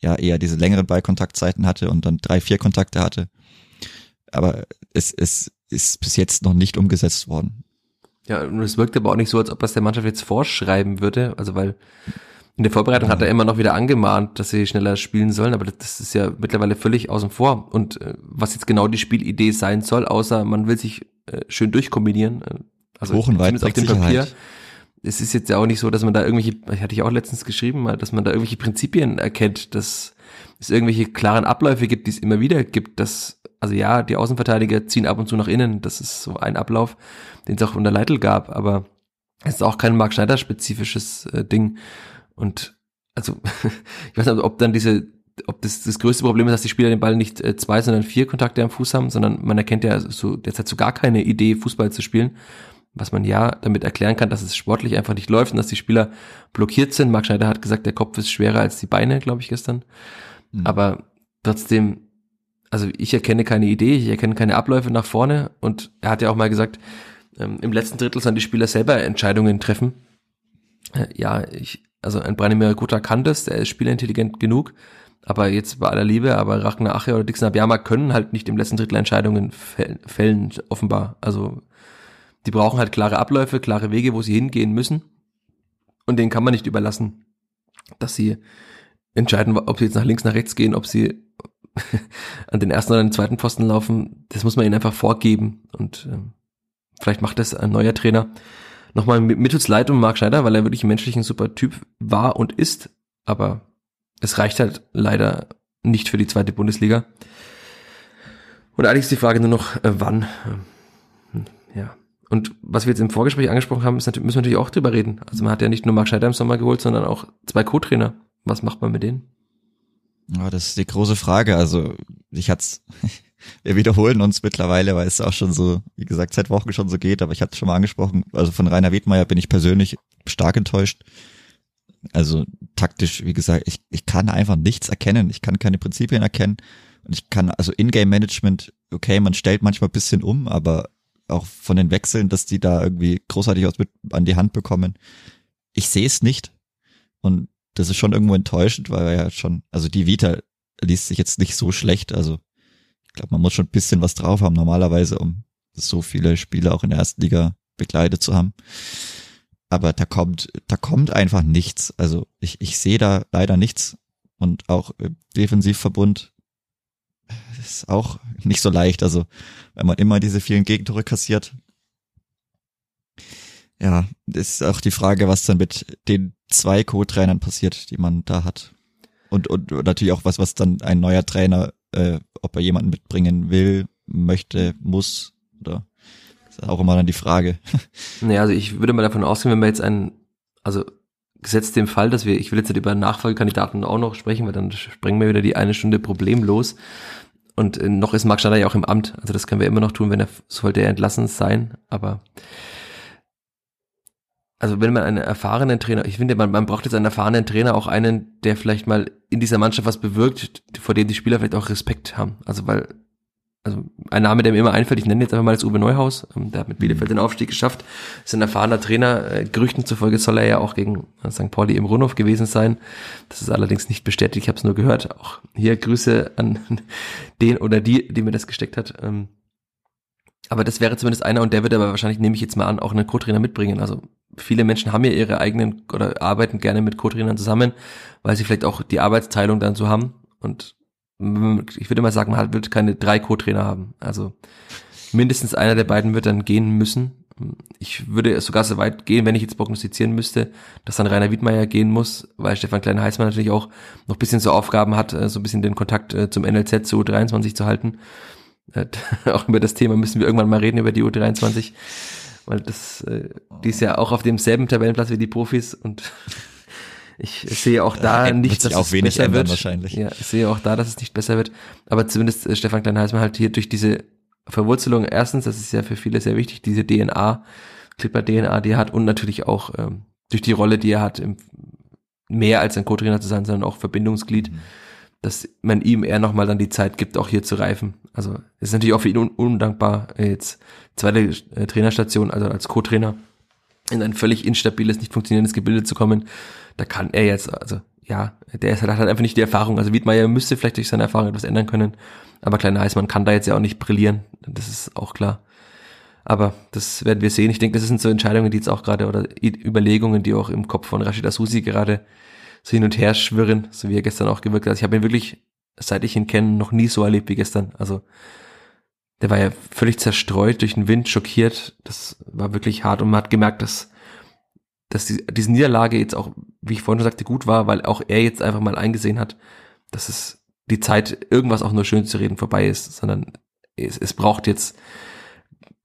ja eher diese längeren Ballkontaktzeiten hatte und dann drei, vier Kontakte hatte. Aber es, es ist bis jetzt noch nicht umgesetzt worden. Ja, und es wirkt aber auch nicht so, als ob das der Mannschaft jetzt vorschreiben würde. Also weil in der Vorbereitung hat er immer noch wieder angemahnt, dass sie schneller spielen sollen, aber das ist ja mittlerweile völlig außen vor. Und äh, was jetzt genau die Spielidee sein soll, außer man will sich äh, schön durchkombinieren, äh, also Hoch und weit auf dem Papier, es ist jetzt ja auch nicht so, dass man da irgendwelche, hatte ich auch letztens geschrieben, dass man da irgendwelche Prinzipien erkennt, dass es irgendwelche klaren Abläufe gibt, die es immer wieder gibt, dass, also ja, die Außenverteidiger ziehen ab und zu nach innen, das ist so ein Ablauf, den es auch unter Leitl gab, aber es ist auch kein Mark Schneider spezifisches äh, Ding und also ich weiß nicht, ob dann diese ob das das größte Problem ist, dass die Spieler den Ball nicht äh, zwei, sondern vier Kontakte am Fuß haben, sondern man erkennt ja so derzeit so gar keine Idee, Fußball zu spielen. Was man ja damit erklären kann, dass es sportlich einfach nicht läuft und dass die Spieler blockiert sind. Marc Schneider hat gesagt, der Kopf ist schwerer als die Beine, glaube ich, gestern. Mhm. Aber trotzdem, also ich erkenne keine Idee, ich erkenne keine Abläufe nach vorne und er hat ja auch mal gesagt, ähm, im letzten Drittel sollen die Spieler selber Entscheidungen treffen. Äh, ja, ich, also ein Branimir Gutta kann das, der ist spielintelligent genug, aber jetzt bei aller Liebe, aber Ragnar Ache oder Dixon Abiyama können halt nicht im letzten Drittel Entscheidungen fällen, offenbar. Also die brauchen halt klare Abläufe, klare Wege, wo sie hingehen müssen. Und denen kann man nicht überlassen, dass sie entscheiden, ob sie jetzt nach links, nach rechts gehen, ob sie an den ersten oder den zweiten Posten laufen. Das muss man ihnen einfach vorgeben. Und ähm, vielleicht macht das ein neuer Trainer. Nochmal mittels Leid um Marc Schneider, weil er wirklich menschlich ein super Typ war und ist. Aber es reicht halt leider nicht für die zweite Bundesliga. Und eigentlich ist die Frage nur noch, äh, wann. Und was wir jetzt im Vorgespräch angesprochen haben, ist natürlich, müssen wir natürlich auch drüber reden. Also man hat ja nicht nur Marc Scheider im Sommer geholt, sondern auch zwei Co-Trainer. Was macht man mit denen? Ja, das ist die große Frage. Also ich hat's, wir wiederholen uns mittlerweile, weil es auch schon so, wie gesagt, seit Wochen schon so geht, aber ich hatte es schon mal angesprochen. Also von Rainer Wiedmeier bin ich persönlich stark enttäuscht. Also taktisch, wie gesagt, ich, ich kann einfach nichts erkennen. Ich kann keine Prinzipien erkennen. Und ich kann, also Ingame-Management, okay, man stellt manchmal ein bisschen um, aber auch von den Wechseln, dass die da irgendwie großartig was mit an die Hand bekommen. Ich sehe es nicht. Und das ist schon irgendwo enttäuschend, weil er ja schon, also die Vita liest sich jetzt nicht so schlecht. Also ich glaube, man muss schon ein bisschen was drauf haben normalerweise, um so viele Spiele auch in der ersten Liga begleitet zu haben. Aber da kommt, da kommt einfach nichts. Also ich, ich sehe da leider nichts. Und auch Defensivverbund ist auch nicht so leicht. Also wenn man immer diese vielen Gegentore kassiert. Ja, ist auch die Frage, was dann mit den zwei Co-Trainern passiert, die man da hat. Und, und, und natürlich auch was, was dann ein neuer Trainer, äh, ob er jemanden mitbringen will, möchte, muss oder ist auch immer dann die Frage. Naja, also ich würde mal davon ausgehen, wenn wir jetzt einen, also gesetzt dem Fall, dass wir, ich will jetzt nicht über Nachfolgekandidaten auch noch sprechen, weil dann sprengen wir wieder die eine Stunde problemlos. Und äh, noch ist Marc Schneider ja auch im Amt. Also das können wir immer noch tun, wenn er, sollte er entlassen sein. Aber also wenn man einen erfahrenen Trainer, ich finde, man, man braucht jetzt einen erfahrenen Trainer, auch einen, der vielleicht mal in dieser Mannschaft was bewirkt, vor dem die Spieler vielleicht auch Respekt haben. Also weil also ein Name, der mir immer einfällt, ich nenne jetzt einfach mal das Uwe Neuhaus, ähm, der hat mit Bielefeld den Aufstieg geschafft, ist ein erfahrener Trainer, äh, Gerüchten zufolge soll er ja auch gegen äh, St. Pauli im Rundhof gewesen sein, das ist allerdings nicht bestätigt, ich habe es nur gehört, auch hier Grüße an den oder die, die mir das gesteckt hat, ähm, aber das wäre zumindest einer und der wird aber wahrscheinlich, nehme ich jetzt mal an, auch einen Co-Trainer mitbringen, also viele Menschen haben ja ihre eigenen oder arbeiten gerne mit Co-Trainern zusammen, weil sie vielleicht auch die Arbeitsteilung dann so haben. Und ich würde mal sagen, man wird keine drei Co-Trainer haben. Also mindestens einer der beiden wird dann gehen müssen. Ich würde sogar so weit gehen, wenn ich jetzt prognostizieren müsste, dass dann Rainer Wiedmeier gehen muss, weil Stefan Klein-Heißmann natürlich auch noch bisschen so Aufgaben hat, äh, so ein bisschen den Kontakt äh, zum NLZ zu U23 zu halten. Äh, auch über das Thema müssen wir irgendwann mal reden, über die U23, weil das, die ist ja auch auf demselben Tabellenplatz wie die Profis und ich sehe auch da ja, nicht, dass auch es wenig besser wird. Wahrscheinlich. Ja, ich sehe auch da, dass es nicht besser wird. Aber zumindest äh, Stefan Klein-Heißmann halt hier durch diese Verwurzelung, erstens, das ist ja für viele sehr wichtig, diese DNA, Clipper DNA, die er hat und natürlich auch ähm, durch die Rolle, die er hat, im, mehr als ein Co-Trainer zu sein, sondern auch Verbindungsglied, mhm. dass man ihm eher nochmal dann die Zeit gibt, auch hier zu reifen. Also ist natürlich auch für ihn un undankbar, äh, jetzt zweite äh, Trainerstation, also als Co-Trainer in ein völlig instabiles, nicht funktionierendes Gebilde zu kommen da kann er jetzt, also ja, der ist, hat halt einfach nicht die Erfahrung. Also Wiedmeier müsste vielleicht durch seine Erfahrung etwas ändern können, aber Kleiner Heißmann kann da jetzt ja auch nicht brillieren, das ist auch klar. Aber das werden wir sehen. Ich denke, das sind so Entscheidungen, die jetzt auch gerade, oder Überlegungen, die auch im Kopf von Rashid Asusi gerade so hin und her schwirren, so wie er gestern auch gewirkt hat. Also ich habe ihn wirklich, seit ich ihn kenne, noch nie so erlebt wie gestern. Also der war ja völlig zerstreut durch den Wind, schockiert. Das war wirklich hart und man hat gemerkt, dass dass die, diese Niederlage jetzt auch, wie ich vorhin schon sagte, gut war, weil auch er jetzt einfach mal eingesehen hat, dass es die Zeit, irgendwas auch nur schön zu reden, vorbei ist, sondern es, es braucht jetzt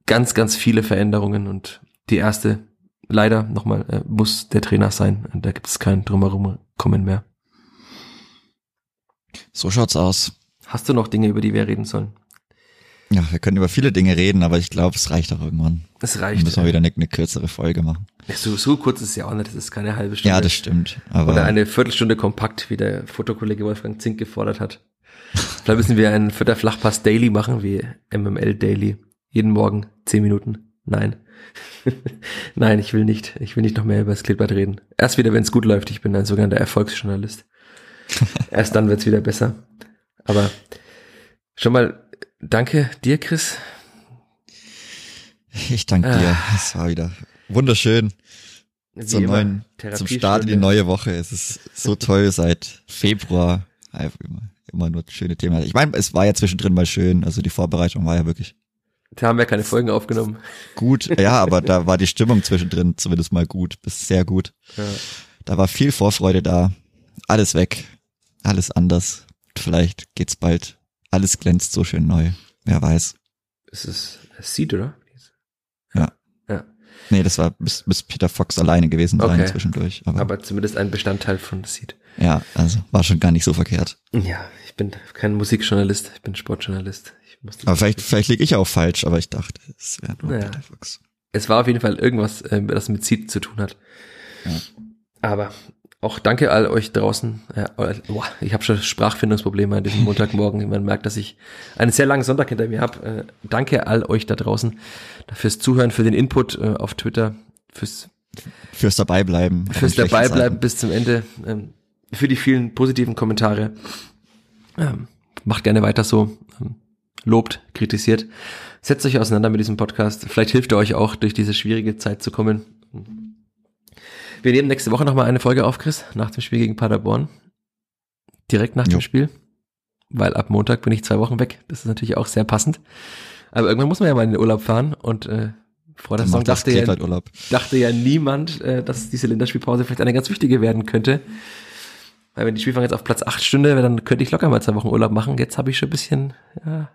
ganz, ganz viele Veränderungen und die erste, leider nochmal, äh, muss der Trainer sein. Da gibt es kein drumherum kommen mehr. So schaut's aus. Hast du noch Dinge, über die wir reden sollen? Ja, wir können über viele Dinge reden, aber ich glaube, es reicht auch irgendwann. Es Dann reicht. müssen wir wieder eine, eine kürzere Folge machen. So, so kurz ist es ja auch nicht, das ist keine halbe Stunde. Ja, das stimmt. Aber Oder eine Viertelstunde kompakt, wie der Fotokollege Wolfgang Zink gefordert hat. Vielleicht müssen wir einen Vierter Flachpass Daily machen, wie MML Daily. Jeden Morgen zehn Minuten. Nein. Nein, ich will nicht. Ich will nicht noch mehr über das Kleeblatt reden. Erst wieder, wenn es gut läuft. Ich bin ein sogenannter Erfolgsjournalist. Erst dann wird's wieder besser. Aber schon mal danke dir, Chris. ich danke dir. Es war wieder wunderschön. Wie Zum, immer, neuen, zum Start in die neue Woche. Es ist so toll seit Februar. Einfach immer, immer nur schöne Themen. Ich meine, es war ja zwischendrin mal schön. Also die Vorbereitung war ja wirklich Da haben wir keine Folgen aufgenommen. gut. Ja, aber da war die Stimmung zwischendrin zumindest mal gut, bis sehr gut. Ja. Da war viel Vorfreude da. Alles weg. Alles anders. Vielleicht geht's bald. Alles glänzt so schön neu. Wer weiß. Es ist Seed, oder? Ja. Ja. Nee, das war bis, bis Peter Fox alleine gewesen sein Okay. zwischendurch. Aber, Aber zumindest ein Bestandteil von Seed. ja, also war schon gar nicht so verkehrt. Ja, ich bin kein Musikjournalist, ich bin Sportjournalist. Ich musste Aber vielleicht, vielleicht liege ich auch falsch, aber ich dachte, es wäre nur Naja. Peter Fox. Es war auf jeden Fall irgendwas, das mit Seed zu tun hat. Ja. Aber auch danke all euch draußen. Ich habe schon Sprachfindungsprobleme an diesem Montagmorgen. Man merkt, dass ich einen sehr langen Sonntag hinter mir habe. Äh, danke all euch da draußen fürs Zuhören, für den Input äh, auf Twitter, fürs Fürs Dabeibleiben. fürs Dabeibleiben bis zum Ende, ähm, für die vielen positiven Kommentare. Ähm, macht gerne weiter so. Ähm, lobt, kritisiert. Setzt euch auseinander mit diesem Podcast. Vielleicht hilft er euch auch, durch diese schwierige Zeit zu kommen. Wir nehmen nächste Woche nochmal eine Folge auf, Chris, nach dem Spiel gegen Paderborn. Direkt nach Jo. dem Spiel. Weil ab Montag bin ich zwei Wochen weg. Das ist natürlich auch sehr passend. Aber irgendwann muss man ja mal in den Urlaub fahren und äh, vor der Saison dachte ja, Kleeblatturlaub. dachte ja niemand, äh, dass diese Länderspielpause vielleicht eine ganz wichtige werden könnte. Weil wenn die Spielfang jetzt auf Platz 8 stünde, dann könnte ich locker mal zwei Wochen Urlaub machen. Jetzt habe ich schon ein bisschen, ja,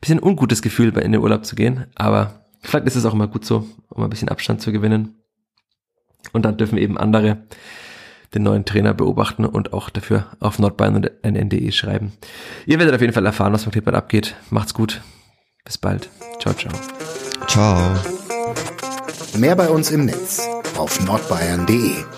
bisschen ungutes Gefühl, bei in den Urlaub zu gehen. Aber vielleicht ist es auch immer gut so, um ein bisschen Abstand zu gewinnen. Und dann dürfen eben andere den neuen Trainer beobachten und auch dafür auf nordbayern und nn.de schreiben. Ihr werdet auf jeden Fall erfahren, was mit Klippert abgeht. Macht's gut. Bis bald. Ciao, ciao. Ciao. Mehr bei uns im Netz auf nordbayern.de.